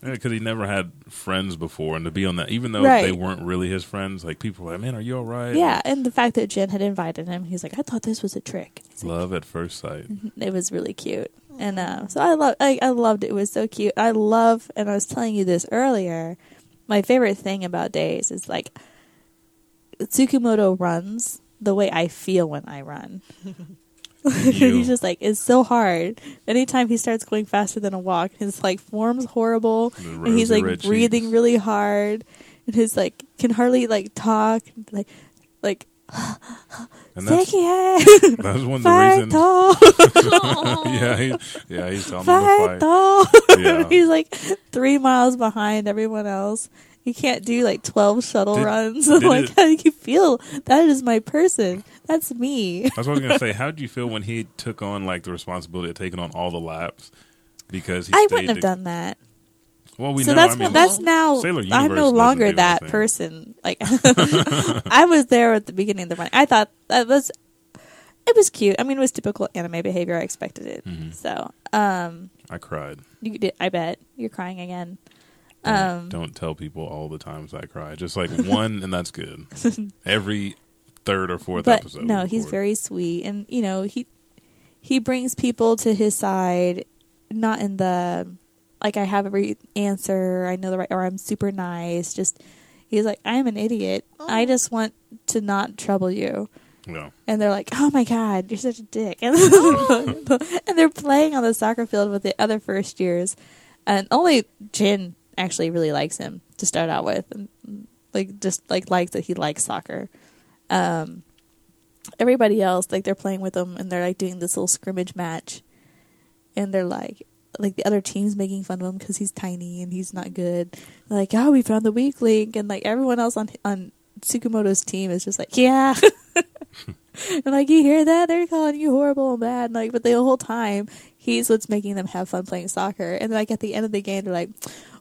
Yeah, because he never had friends before, and to be on that, even though Right. they weren't really his friends, like people were like, "Man, are you all right?" yeah, and the fact that Jin had invited him, he's like, "I thought this was a trick." He's like, love at first sight. it was really cute and uh, so i love I, I loved it it was so cute i love and i was telling you this earlier my favorite thing about days is like tsukamoto runs the way i feel when i run You. he's just like it's so hard anytime he starts going faster than a walk his like form's horrible and he's like breathing cheeks. really hard and his like can hardly like talk like like and that's Sekiya, that was one of the reasons. yeah, he, yeah, he's telling fight. Yeah. He's like three miles behind everyone else. He can't do like twelve shuttle Did- runs. Did like, it- how do you feel? That is my person. That's me. That's what I was gonna say. How did you feel when he took on like the responsibility of taking on all the laps? Because he I wouldn't have to- done that. Well, we so know. that's I mean, that's now. I'm no longer that person. Like I was there at the beginning of the run. I thought that was it was cute. I mean, it was typical anime behavior. I expected it. Mhm. So, um, I cried. you did. I bet you're crying again. Don't, Um, don't tell people all the times I cry. Just like one, and that's good. Every third or fourth but episode. no, we he's very sweet, and you know he he brings people to his side, not in the like I have every answer, I know the right, or I'm super nice. Just he's like I'm an idiot. I just want to not trouble you. No. And they're like, "Oh my god, you're such a dick!" And, and they're playing on the soccer field with the other first years, and only Jin actually really likes him to start out with, and like just like likes that he likes soccer. Um, everybody else, like they're playing with him, and they're like doing this little scrimmage match, and they're like, like the other team's making fun of him because he's tiny and he's not good. They're like, oh, we found the weak link, and like everyone else on on Tsukamoto's team is just like, yeah. and like you hear that they're calling you horrible and bad, and, like but the whole time he's what's making them have fun playing soccer. And like at the end of the game, they're like,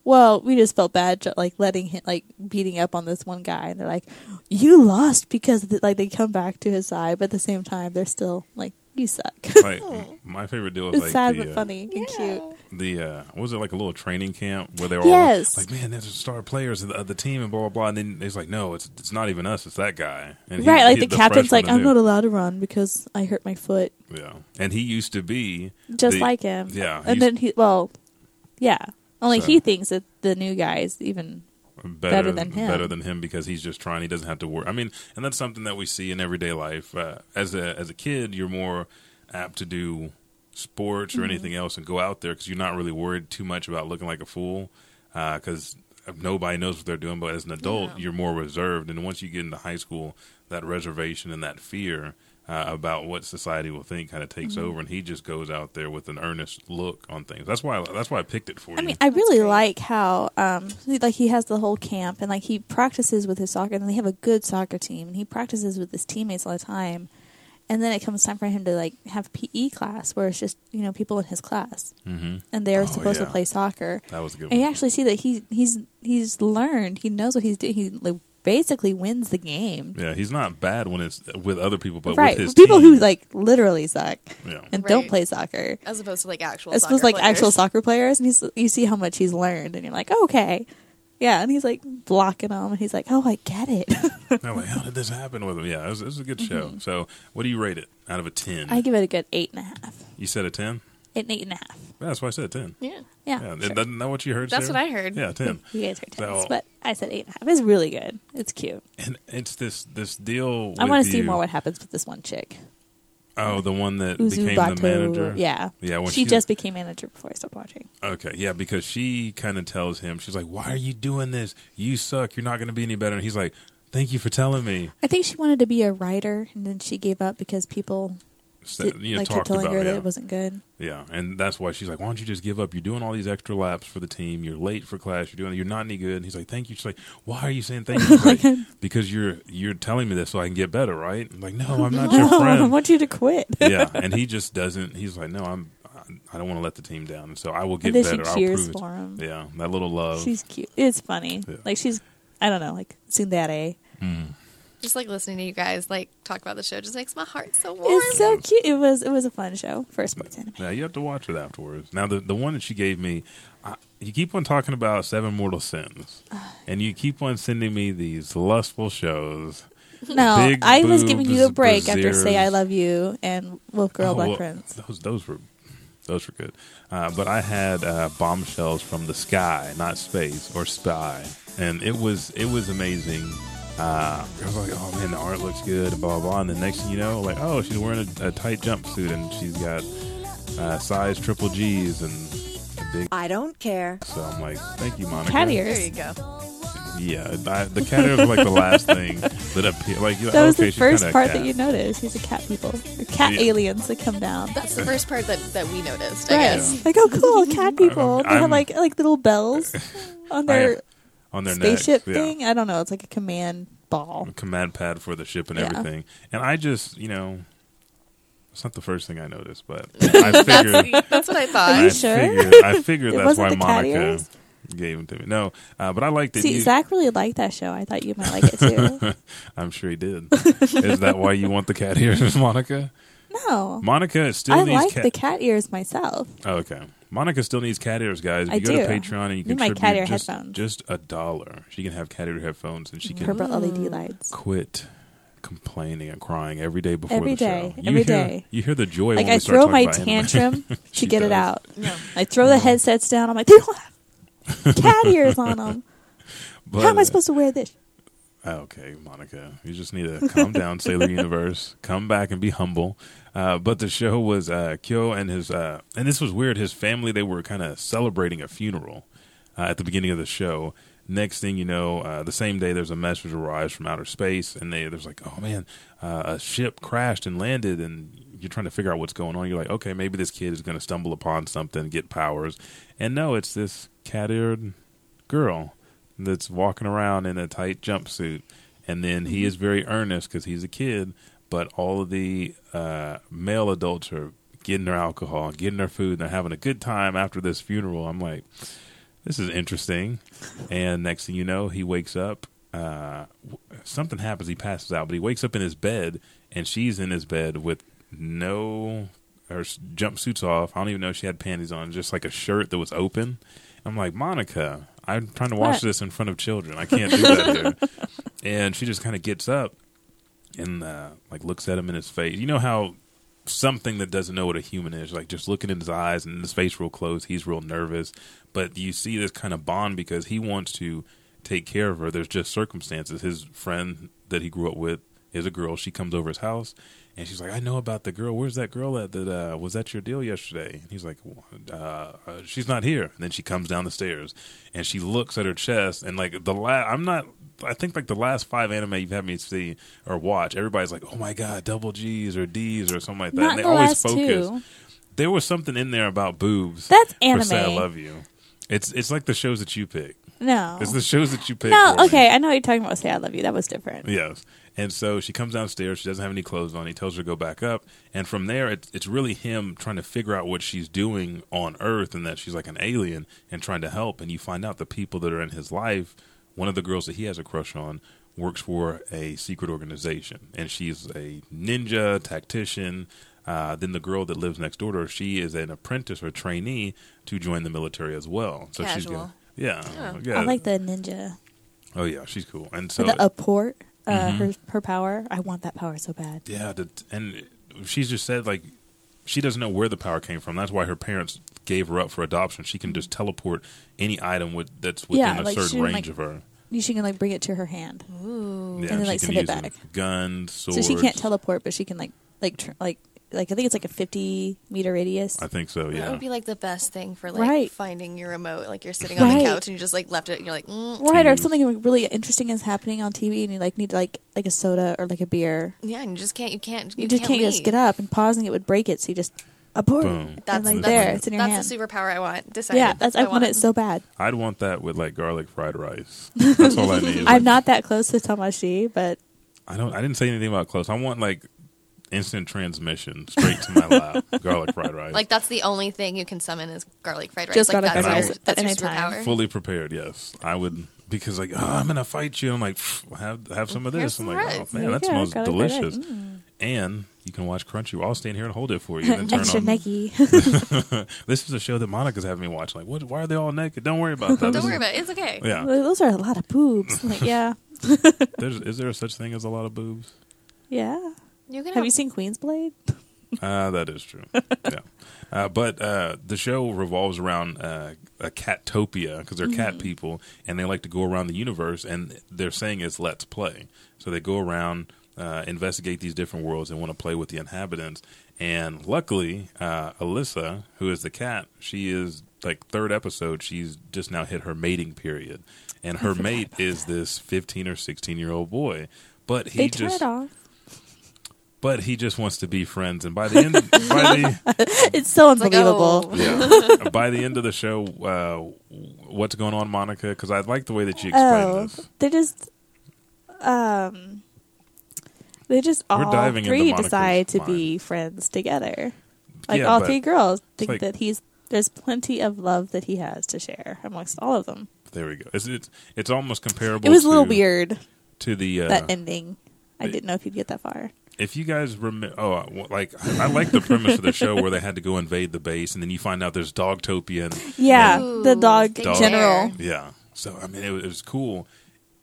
"Well, we just felt bad, like letting him like beating up on this one guy." And they're like, "You lost because the, like they come back to his side, but at the same time they're still like." You suck. Like my favorite deal was it's like sad the, but uh, funny and cute. the uh, what was it like a little training camp where they were Yes. all like, man, there's a star players of the, of the team and blah blah blah, and then it's like, no, it's it's not even us, it's that guy. And he- right, like he- the, captain's like, I'm knew. not allowed to run because I hurt my foot. Yeah, and he used to be Just the- like him. Yeah, And then he, well, yeah. Only So- he thinks that the new guy is even better, better than him. Better than him because he's just trying. He doesn't have to work. I mean, and that's something that we see in everyday life. Uh, as a as a kid, you're more apt to do sports Mm-hmm. or anything else and go out there because you're not really worried too much about looking like a fool because nobody knows what they're doing. But as an adult, Yeah. you're more reserved. And once you get into high school, that reservation and that fear. Uh, about what society will think kind of takes Mm-hmm. over, and he just goes out there with an earnest look on things. That's why. That's why I picked it for I you. mean, I really like how um like he has the whole camp and like he practices with his soccer and they have a good soccer team and he practices with his teammates all the time. And then it comes time for him to like have PE class where it's just, you know, people in his class hmm and they're Oh, supposed yeah. to play soccer. that was a good And you actually see that he he's he's learned, he knows what he's doing. He like, basically wins the game. Yeah, he's not bad when it's with other people, but right. with his People team, who like literally suck yeah. and don't play soccer. as opposed to like actual. As opposed to like actual soccer players, and he's you see how much he's learned, and you're like, okay, yeah, and he's like blocking them, and he's like, oh, I get it. I'm like, how did this happen with him? Yeah, it was, it was a good show. So, what do you rate it out of a ten? Mm-hmm. I give it a good eight and a half. you said a ten. An eight and a half. Yeah, that's why I said ten. Yeah, Yeah, Yeah, sure. isn't that what you heard? That's Sara? what I heard. Yeah, ten. you guys heard ten, So- but I said eight and a half. It's really good. It's cute. And it's this this deal. I want to see more what happens with this one chick, Oh, the one that became Uzubato. the manager. Yeah, Yeah, when she she's- just became manager before I stopped watching. Okay, yeah, because she kind of tells him, she's like, "Why are you doing this? You suck. You're not going to be any better." And he's like, "Thank you for telling me." I think she wanted to be a writer, and then she gave up because people So, did, you know, like talked about her yeah. it wasn't good. Yeah, and that's why she's like, "Why don't you just give up? You're doing all these extra laps for the team. You're late for class. You're doing. You're not any good." And he's like, "Thank you." She's like, "Why are you saying thank you?" Like, because you're you're telling me this so I can get better, right? I'm like, no, I'm not your friend. I want you to quit. yeah, and he just doesn't. He's like, "No, I'm I don't want to let the team down, and so I will get and better. she I'll cheers prove for him. Yeah, that little love. She's cute. It's funny. Yeah. Like she's, I don't know, like tsundere. Just like listening to you guys like talk about the show just makes my heart so warm. It's so cute. It was it was a fun show for a sports anime. Yeah, you have to watch it afterwards. Now, the the one that she gave me, I, you keep on talking about Seven Mortal Sins, and you keep on sending me these lustful shows. No, Big I was giving you a boobs, break after "Say. I Love You" and "Wolf Girl Oh, Black well, Prince." Those those were those were good. Uh, but I had uh, bombshells from the sky, not space or spy, and it was it was amazing. Uh, I was like, oh man, the art looks good, and blah blah. blah. And the next thing you know, like, oh, she's wearing a, a tight jumpsuit and she's got uh, size triple G's and a big. I don't care. So I'm like, thank you, Monica. Cat ears. There ears. you go. Yeah, I, the cat ears were like the last thing that appeared. Like, That was okay, the first part that you noticed. These are cat people, or cat Yeah. aliens that come down. That's the first part that, that we noticed, I Right. guess. Like, oh, cool, cat people. They I'm- have like like little bells on their on their spaceship necks, yeah. thing. I don't know. It's like a command ball. a command pad for the ship and Yeah. everything. And I just, you know, it's not the first thing I noticed, but I figured. That's what I Are thought. you I sure? figured, I figured that's why Monica ears? gave them to me. No, uh, but I liked it. See, You- Zach really liked that show. I thought you might like it too. I'm sure he did. Is that why you want the cat ears, Monica? no, Monica still I needs like cat. the cat ears myself. oh, okay. Monica still needs cat ears, guys. If I you go to do. Patreon and you Need my contribute cat ear just, headphones. just a dollar, she can have cat ear headphones and she mm-hmm. can Purple LED lights. quit complaining and crying every day before Every the day. show. You Every hear, day. You hear the joy Like when we I start throw talking my about anime. tantrum to She get it out. No. I throw the headsets down. I'm like, they don't have cat ears on them. But, How am I supposed to wear this? Ah, okay, Monica, you just need to calm down, Sailor Universe. Come back and be humble. Uh, but the show was uh, Kyo and his, uh, and this was weird. His family they were kind of celebrating a funeral uh, at the beginning of the show. Next thing you know, uh, the same day there's a message arrives from outer space, and they there's like, oh man, a ship crashed and landed, and you're trying to figure out what's going on. You're like, okay, maybe this kid is going to stumble upon something, get powers, and no, it's this cat-eared girl that's walking around in a tight jumpsuit, and then he is very earnest because he's a kid. But all of the uh, male adults are getting their alcohol, getting their food, and they're having a good time after this funeral. I'm like, this is interesting. And next thing you know, he wakes up. Uh, something happens. He passes out, but he wakes up in his bed, and she's in his bed with no her jumpsuits off. I don't even know if she had panties on, just like a shirt that was open. I'm like, Monica, I'm trying to watch What? this in front of children. I can't do that here. And she just kind of gets up and uh, like looks at him in his face. You know how something that doesn't know what a human is, like just looking in his eyes and his face real close, he's real nervous. But you see this kind of bond because he wants to take care of her. There's just circumstances. His friend that he grew up with is a girl. She comes over his house and she's like, I know about the girl. Where's that girl at that uh, was at your deal yesterday? And he's like, uh, uh, she's not here. And then she comes down the stairs and she looks at her chest and like the last, I'm not, I think like the last five anime you've had me see or watch, everybody's like, oh my God, double G's or D's or something like that. Not and they the always focus. two. There was something in there about boobs. That's For Say I love you. It's it's like the shows that you pick. No. It's the shows that you pick. No, for me. okay, I know what you're talking about. Say I love you. That was different. Yes. And so she comes downstairs. She doesn't have any clothes on. He tells her to go back up. And from there, it's, it's really him trying to figure out what she's doing on Earth and that she's like an alien and trying to help. And you find out the people that are in his life, one of the girls that he has a crush on, works for a secret organization. And she's a ninja tactician. Uh, then the girl that lives next door to her, she is an apprentice or trainee to join the military as well. So she's Casual. got, yeah, Oh. yeah. I like the ninja. oh yeah, she's cool. And so the apport, uh, Mm-hmm. her her power. I want that power so bad. Yeah, the, and she's just said like she doesn't know where the power came from. That's why her parents gave her up for adoption. She can just teleport any item with, that's within Yeah, a like, certain range like, of her. She can like bring it to her hand, Ooh. Yeah, then, like, send it back. Guns, swords. so she can't teleport, but she can like like tr- like like I think it's like a 50 meter radius. I think so. Yeah, that would be like the best thing for like Right. finding your remote. Like you're sitting on Right. the couch and you just like left it. And you're like, mm. Right, or if something really interesting is happening on TV, and you like need like like a soda or like a beer. yeah, and you just can't. You can't. You, just can't, just get up and pausing it would break it. So you just abort. Boom. And That's, like that's there, it's in your that's hand. the superpower I want. Decided. yeah, that's I, want it so bad. I'd want that with like garlic fried rice. That's all I need. I'm not that close to Tamashii, but I don't. I didn't say anything about close. I want like instant transmission straight to my lap. Garlic fried rice. Like that's the only thing you can summon is garlic fried rice. Just like, garlic that's fried your, rice that's at your any time. superpower. fully prepared. Yes, I would because like oh, I'm gonna fight you. I'm like have have some of this. some I'm like oh, rice. oh man, you that go, smells garlic fried delicious. Mm. And you can watch Crunchy. I'll stand here and hold it for you. And then turn Extra on. necky. This is a show that Monica's having me watch. Like, what? Why are they all naked? Don't worry about that. Don't This worry is- about it. It's okay. Yeah. Those are a lot of boobs. Like, yeah, There's, is there such thing as a lot of boobs? yeah. You can Have you seen Queen's Blade? Uh, that is true. yeah. Uh, but uh, the show revolves around uh, a catopia because they're cat people and they like to go around the universe and they're saying it's let's play. So they go around, uh, investigate these different worlds and want to play with the inhabitants. And luckily, uh, Alyssa, who is the cat, she is like third episode, she's just now hit her mating period. And her mate is this 15 or 16 year old boy. But he They turn just it off. But he just wants to be friends and by the end by the It's so It's like, unbelievable. oh. yeah. By the end of the show, uh, what's going on, Monica? Because I like the way that you explained Oh, this. they just, um, they just We're all diving three decide to mind. be friends together. Like Yeah, all three girls think like- that he's there's plenty of love that he has to share amongst all of them. There we go. It's it's, it's almost comparable. It was a little weird to the. Uh, that ending. I didn't know if you'd get that far. If you guys remember, oh, uh, like I like the premise of the show where they had to go invade the base, and then you find out there's Dogtopia. And, Yeah, Ooh, the dog Dog. general. yeah. So I mean, it was, it was cool.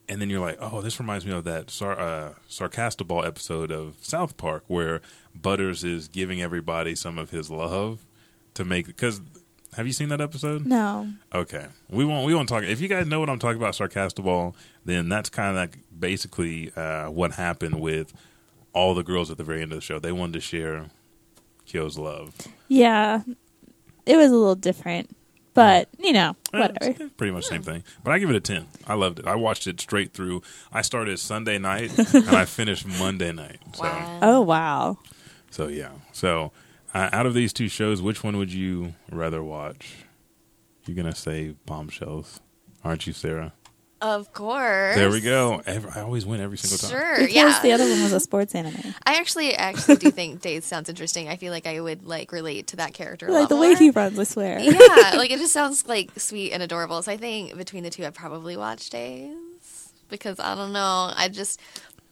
And then you're like, oh, this reminds me of that Sar- uh, Sarcastaball episode of South Park where Butters is giving everybody some of his love to make. Because have you seen that episode? No, Okay, we won't. We won't talk. If you guys know what I'm talking about, Sarcastaball, then that's kind of like basically uh, what happened with all the girls at the very end of the show. They wanted to share Kyo's love. yeah, it was a little different, but you know, Eh, whatever. it's pretty much the same thing. But I give it a ten. I loved it. I watched it straight through. I started Sunday night and I finished Monday night. So, Wow. Oh wow, so yeah. So uh, out of these two shows, which one would you rather watch? You're gonna say Bombshells, aren't you, Sara? Of course. There we go. Every, I always win every single time. Sure. because yeah. the other one was a sports anime. I actually actually do think Days sounds interesting. I feel like I would like relate to that character. a Like lot the way more. he runs, I swear. yeah, like it just sounds like sweet and adorable. So I think between the two, I'd probably watch Days because I don't know. I just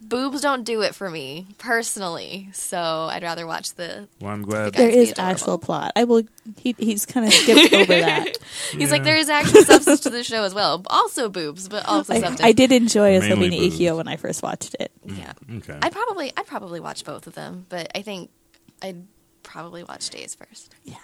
boobs don't do it for me personally. So I'd rather watch the. Well, I'm glad. There Guys, be is adorable. actual plot. I will. He, he's kind of skipped over that. He's like there is actual substance to the show as well. Also boobs, but also I, substance. I did enjoy Mainly Asobini boobs. When I first watched it. Yeah, Okay. I'd probably I'd probably watch both of them, but I think I'd probably watch Days first. Yeah,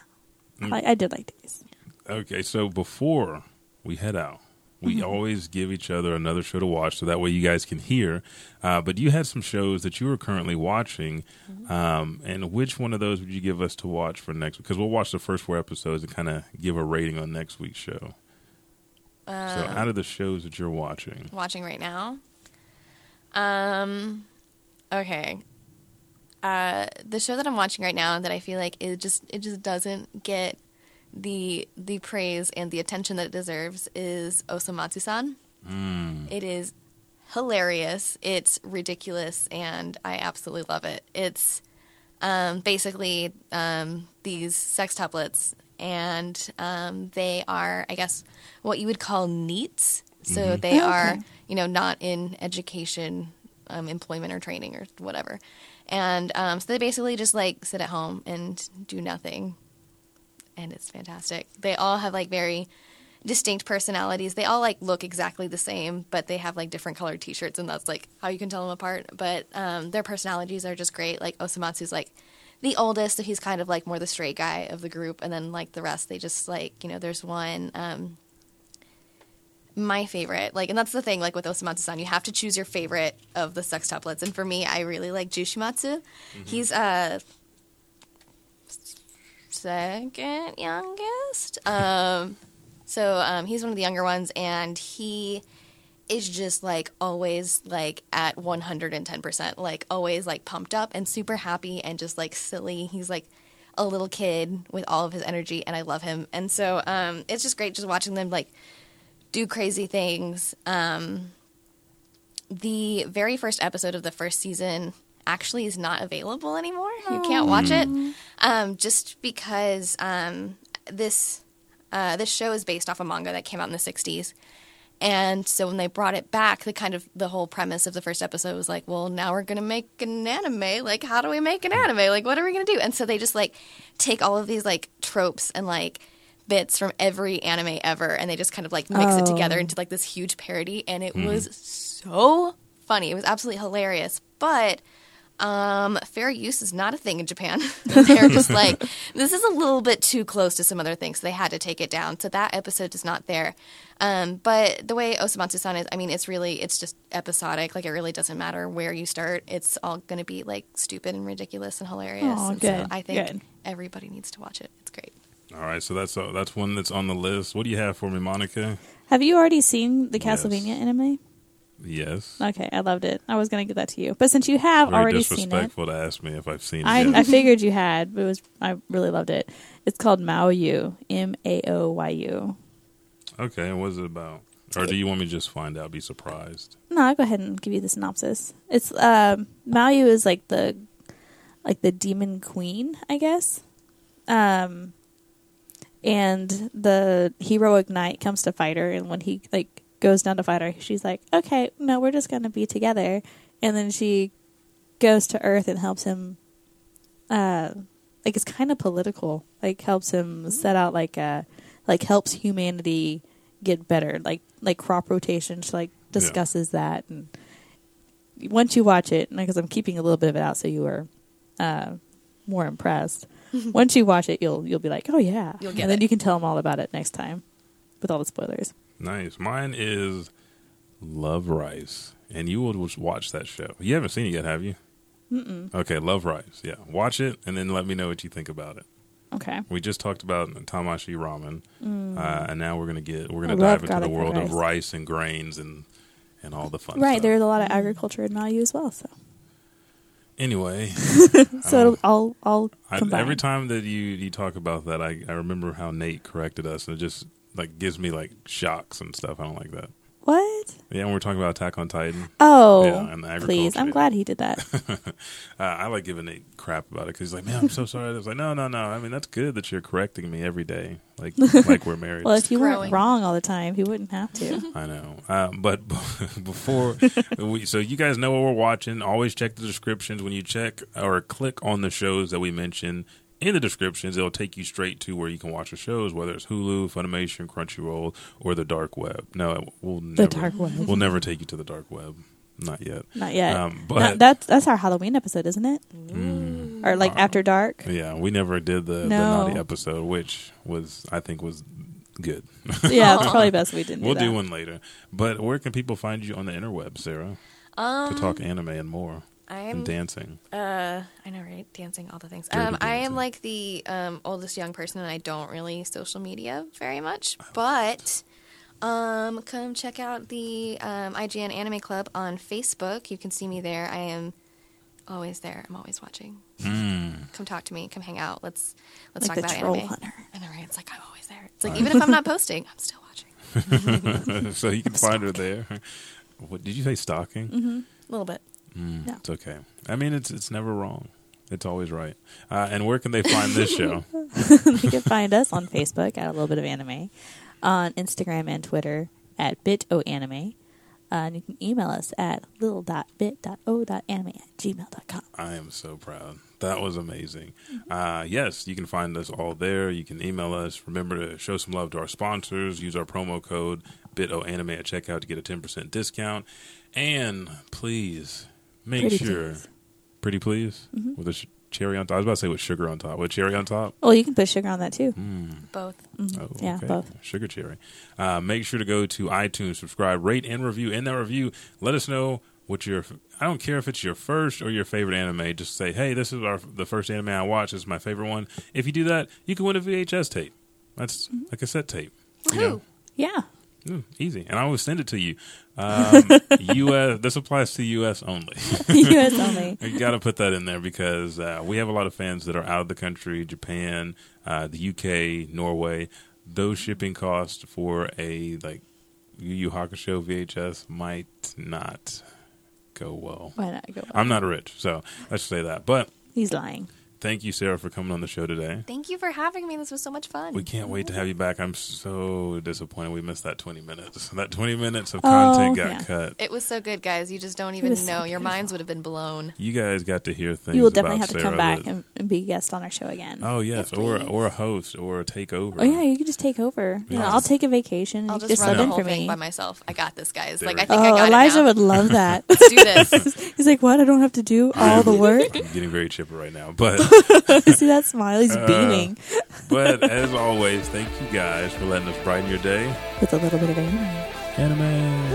Mm. I, I did like Days. Okay, so before we head out, we Mm-hmm. always give each other another show to watch so that way you guys can hear. Uh, but you had some shows that you were currently watching. Mm-hmm. Um, and which one of those would you give us to watch for next? Because we'll watch the first four episodes and kind of give a rating on next week's show. so, Um, out of the shows that you're watching, watching right now. Um, okay. Uh, the show that I'm watching right now that I feel like it just it just doesn't get the the praise and the attention that it deserves is Osomatsu-san. It is hilarious. It's ridiculous, and I absolutely love it. It's um, basically um, these sextuplets, and um, they are, I guess, what you would call NEETs. So they Okay. are, you know, not in education, um, employment, or training, or whatever. And um, so they basically just like sit at home and do nothing, and it's fantastic. They all have like very distinct personalities. They all like look exactly the same, but they have like different colored T-shirts, and that's like how you can tell them apart. But um, their personalities are just great. Like Osomatsu's like the oldest, so he's kind of like more the straight guy of the group, and then like the rest, they just like you know, there's one. Um, my favorite, like, and that's the thing, like with Osomatsu-san, you have to choose your favorite of the sextuplets. And for me, I really like Jushimatsu. He's uh second youngest. Um, so um, he's one of the younger ones, and he is just like always like at 110%, like always like pumped up and super happy and just like silly. He's like a little kid with all of his energy, and I love him. And so um, it's just great just watching them like do crazy things. Um, the very first episode of the first season actually is not available anymore. You can't watch it um, just because um, this uh, this show is based off a manga that came out in the '60s. And so when they brought it back, the kind of the whole premise of the first episode was like, well, now we're gonna make an anime. Like, how do we make an anime? Like, what are we gonna do? And so they just like take all of these like tropes and like bits from every anime ever, and they just kind of like mix it together Oh. into like this huge parody. And it was so funny. It was absolutely hilarious. But um, fair use is not a thing in Japan. They're just like, this is a little bit too close to some other things. So they had to take it down. So that episode is not there. Um, but the way Osomatsu-san is, I mean, it's really, it's just episodic. Like it really doesn't matter where you start. It's all going to be like stupid and ridiculous and hilarious. Aw, and good, so I think good. everybody needs to watch it. It's great. All right, so that's uh, that's one that's on the list. What do you have for me, Monica? Have you already seen the Yes. Castlevania anime? Yes. Okay, I loved it. I was going to give that to you, but since you have Very already seen it, disrespectful to ask me if I've seen it. I, yet. I figured you had. But it was I really loved it. It's called Mao Yu, M A O Y U. okay, what is it about? Or do you want me to just find out? Be surprised. No, I'll go ahead and give you the synopsis. It's um, Mao Yu is like the like the demon queen, I guess. Um, and the heroic knight comes to fight her, and when he like goes down to fight her, she's like, "Okay, no, we're just gonna be together." And then she goes to Earth and helps him. Uh, like it's kind of political. Like helps him set out like uh like helps humanity get better. Like like crop rotation. She like discusses that and once you watch it, because I'm keeping a little bit of it out, so you are uh, more impressed. once you watch it, you'll you'll be like, oh yeah, and then it. you can tell them all about it next time with all the spoilers. Nice. Mine is Love Rice, and you will watch that show. You haven't seen it yet, have you? Mm-mm. Okay, Love Rice. Yeah, watch it and then let me know what you think about it. Okay, We just talked about Tamashii ramen, uh, and now we're gonna get we're gonna Mm. I dive into the world fried of rice. rice and grains and and all the fun right. stuff. There's a lot of agriculture in Mao Yu as well, so Anyway, so it'll all all I, every time that you you talk about that, I I remember how Nate corrected us, and it just like gives me like shocks and stuff. I don't like that. what? Yeah, when we're talking about Attack on Titan, Oh, Yeah, and the please! I'm glad he did that. uh, I like giving Nate crap about it because he's like, "Man, I'm so sorry." I was like, "No, no, no. I mean, that's good that you're correcting me every day, like like we're married." well, if you growing. weren't wrong all the time, he wouldn't have to. I know, um, but before we, so you guys know what we're watching. Always check the descriptions when you check or click on the shows that we mention in the descriptions. It'll take you straight to where you can watch the shows, whether it's Hulu, Funimation, Crunchyroll, or the dark web. No, it will The never. dark web. We'll never take you to the dark web. Not yet. Not yet. Um, No, but that's that's our Halloween episode, isn't it? Mm. Or like Uh, after dark? yeah, we never did the, the naughty episode, which was I think was good. yeah, it's probably best we didn't. we'll do, that. do one later. But where can people find you on the interweb, Sara, Um, to talk anime and more I'm and dancing? Uh, I know, right? Dancing, all the things. Dirty Um, I am like the um, oldest young person, and I don't really social media very much. But um, come check out the um, IGN Anime Club on Facebook. You can see me there. I am always there. I'm always watching. Mm. Come talk to me. Come hang out. Let's let's Like talk about anime. hunter. I know, right? It's like I'm always there. It's like even if I'm not posting, I'm still watching. so you can find her there. What did you say? Stalking? Mm-hmm. A little bit. Mm, Yeah. It's okay. I mean, it's it's never wrong. It's always right. Uh, and where can they find this show? you can find us on Facebook at a little bit of anime, on Instagram and Twitter at bitoanime. Uh, and you can email us at little.bit.o.anime at gmail.com. I am so proud. That was amazing. Uh, yes, you can find us all there. You can email us. Remember to show some love to our sponsors. Use our promo code BitOAnime at checkout to get a 10% discount. And please make Pretty sure. please. Pretty please? With a sh- cherry on top. I was about to say with sugar on top. With cherry on top? Well, you can put sugar on that too. Mm. Both. Mhm. Oh, Yeah, okay. both. Sugar cherry. Uh, make sure to go to iTunes, subscribe, rate, and review. In that review, let us know what your. I don't care if it's your first or your favorite anime. Just say, "Hey, this is our the first anime I watched. This is my favorite one." If you do that, you can win a VHS tape. That's Mm-hmm. a cassette tape. You know? Yeah. Mm, easy, and I will send it to you. Um, U.S. This applies to U.S. only. U.S. only. you got to put that in there because uh, we have a lot of fans that are out of the country, Japan, uh, the UK, Norway. Those shipping costs for a like Yu Yu Hakusho VHS might not go well. Why not go? I'm not rich, so let's say that. But He's lying. Thank you, Sara, for coming on the show today. Thank you for having me. This was so much fun. We can't wait to have you back. I'm so disappointed we missed that 20 minutes. That 20 minutes of Oh, content got yeah. cut. It was so good, guys. You just don't even was so know. Your minds would have been blown. You guys got to hear things. You will definitely about have to Sara come back that- and, and be a guest on our show again. oh yes, Yes, or or a host or a takeover. Oh yeah, you can just take over. You know, Yeah. I'll take a vacation. I'll you just just run the in whole for thing me. by myself. I got this, guys. There Like I go. think I Oh, got Elijah it would love that. Let's do this. He's like, "What? I don't have to do all the work." I'm getting very chipper right now, but See that smile? He's Uh, beaming but as always, thank you guys for letting us brighten your day. with a little bit of anime. Anime.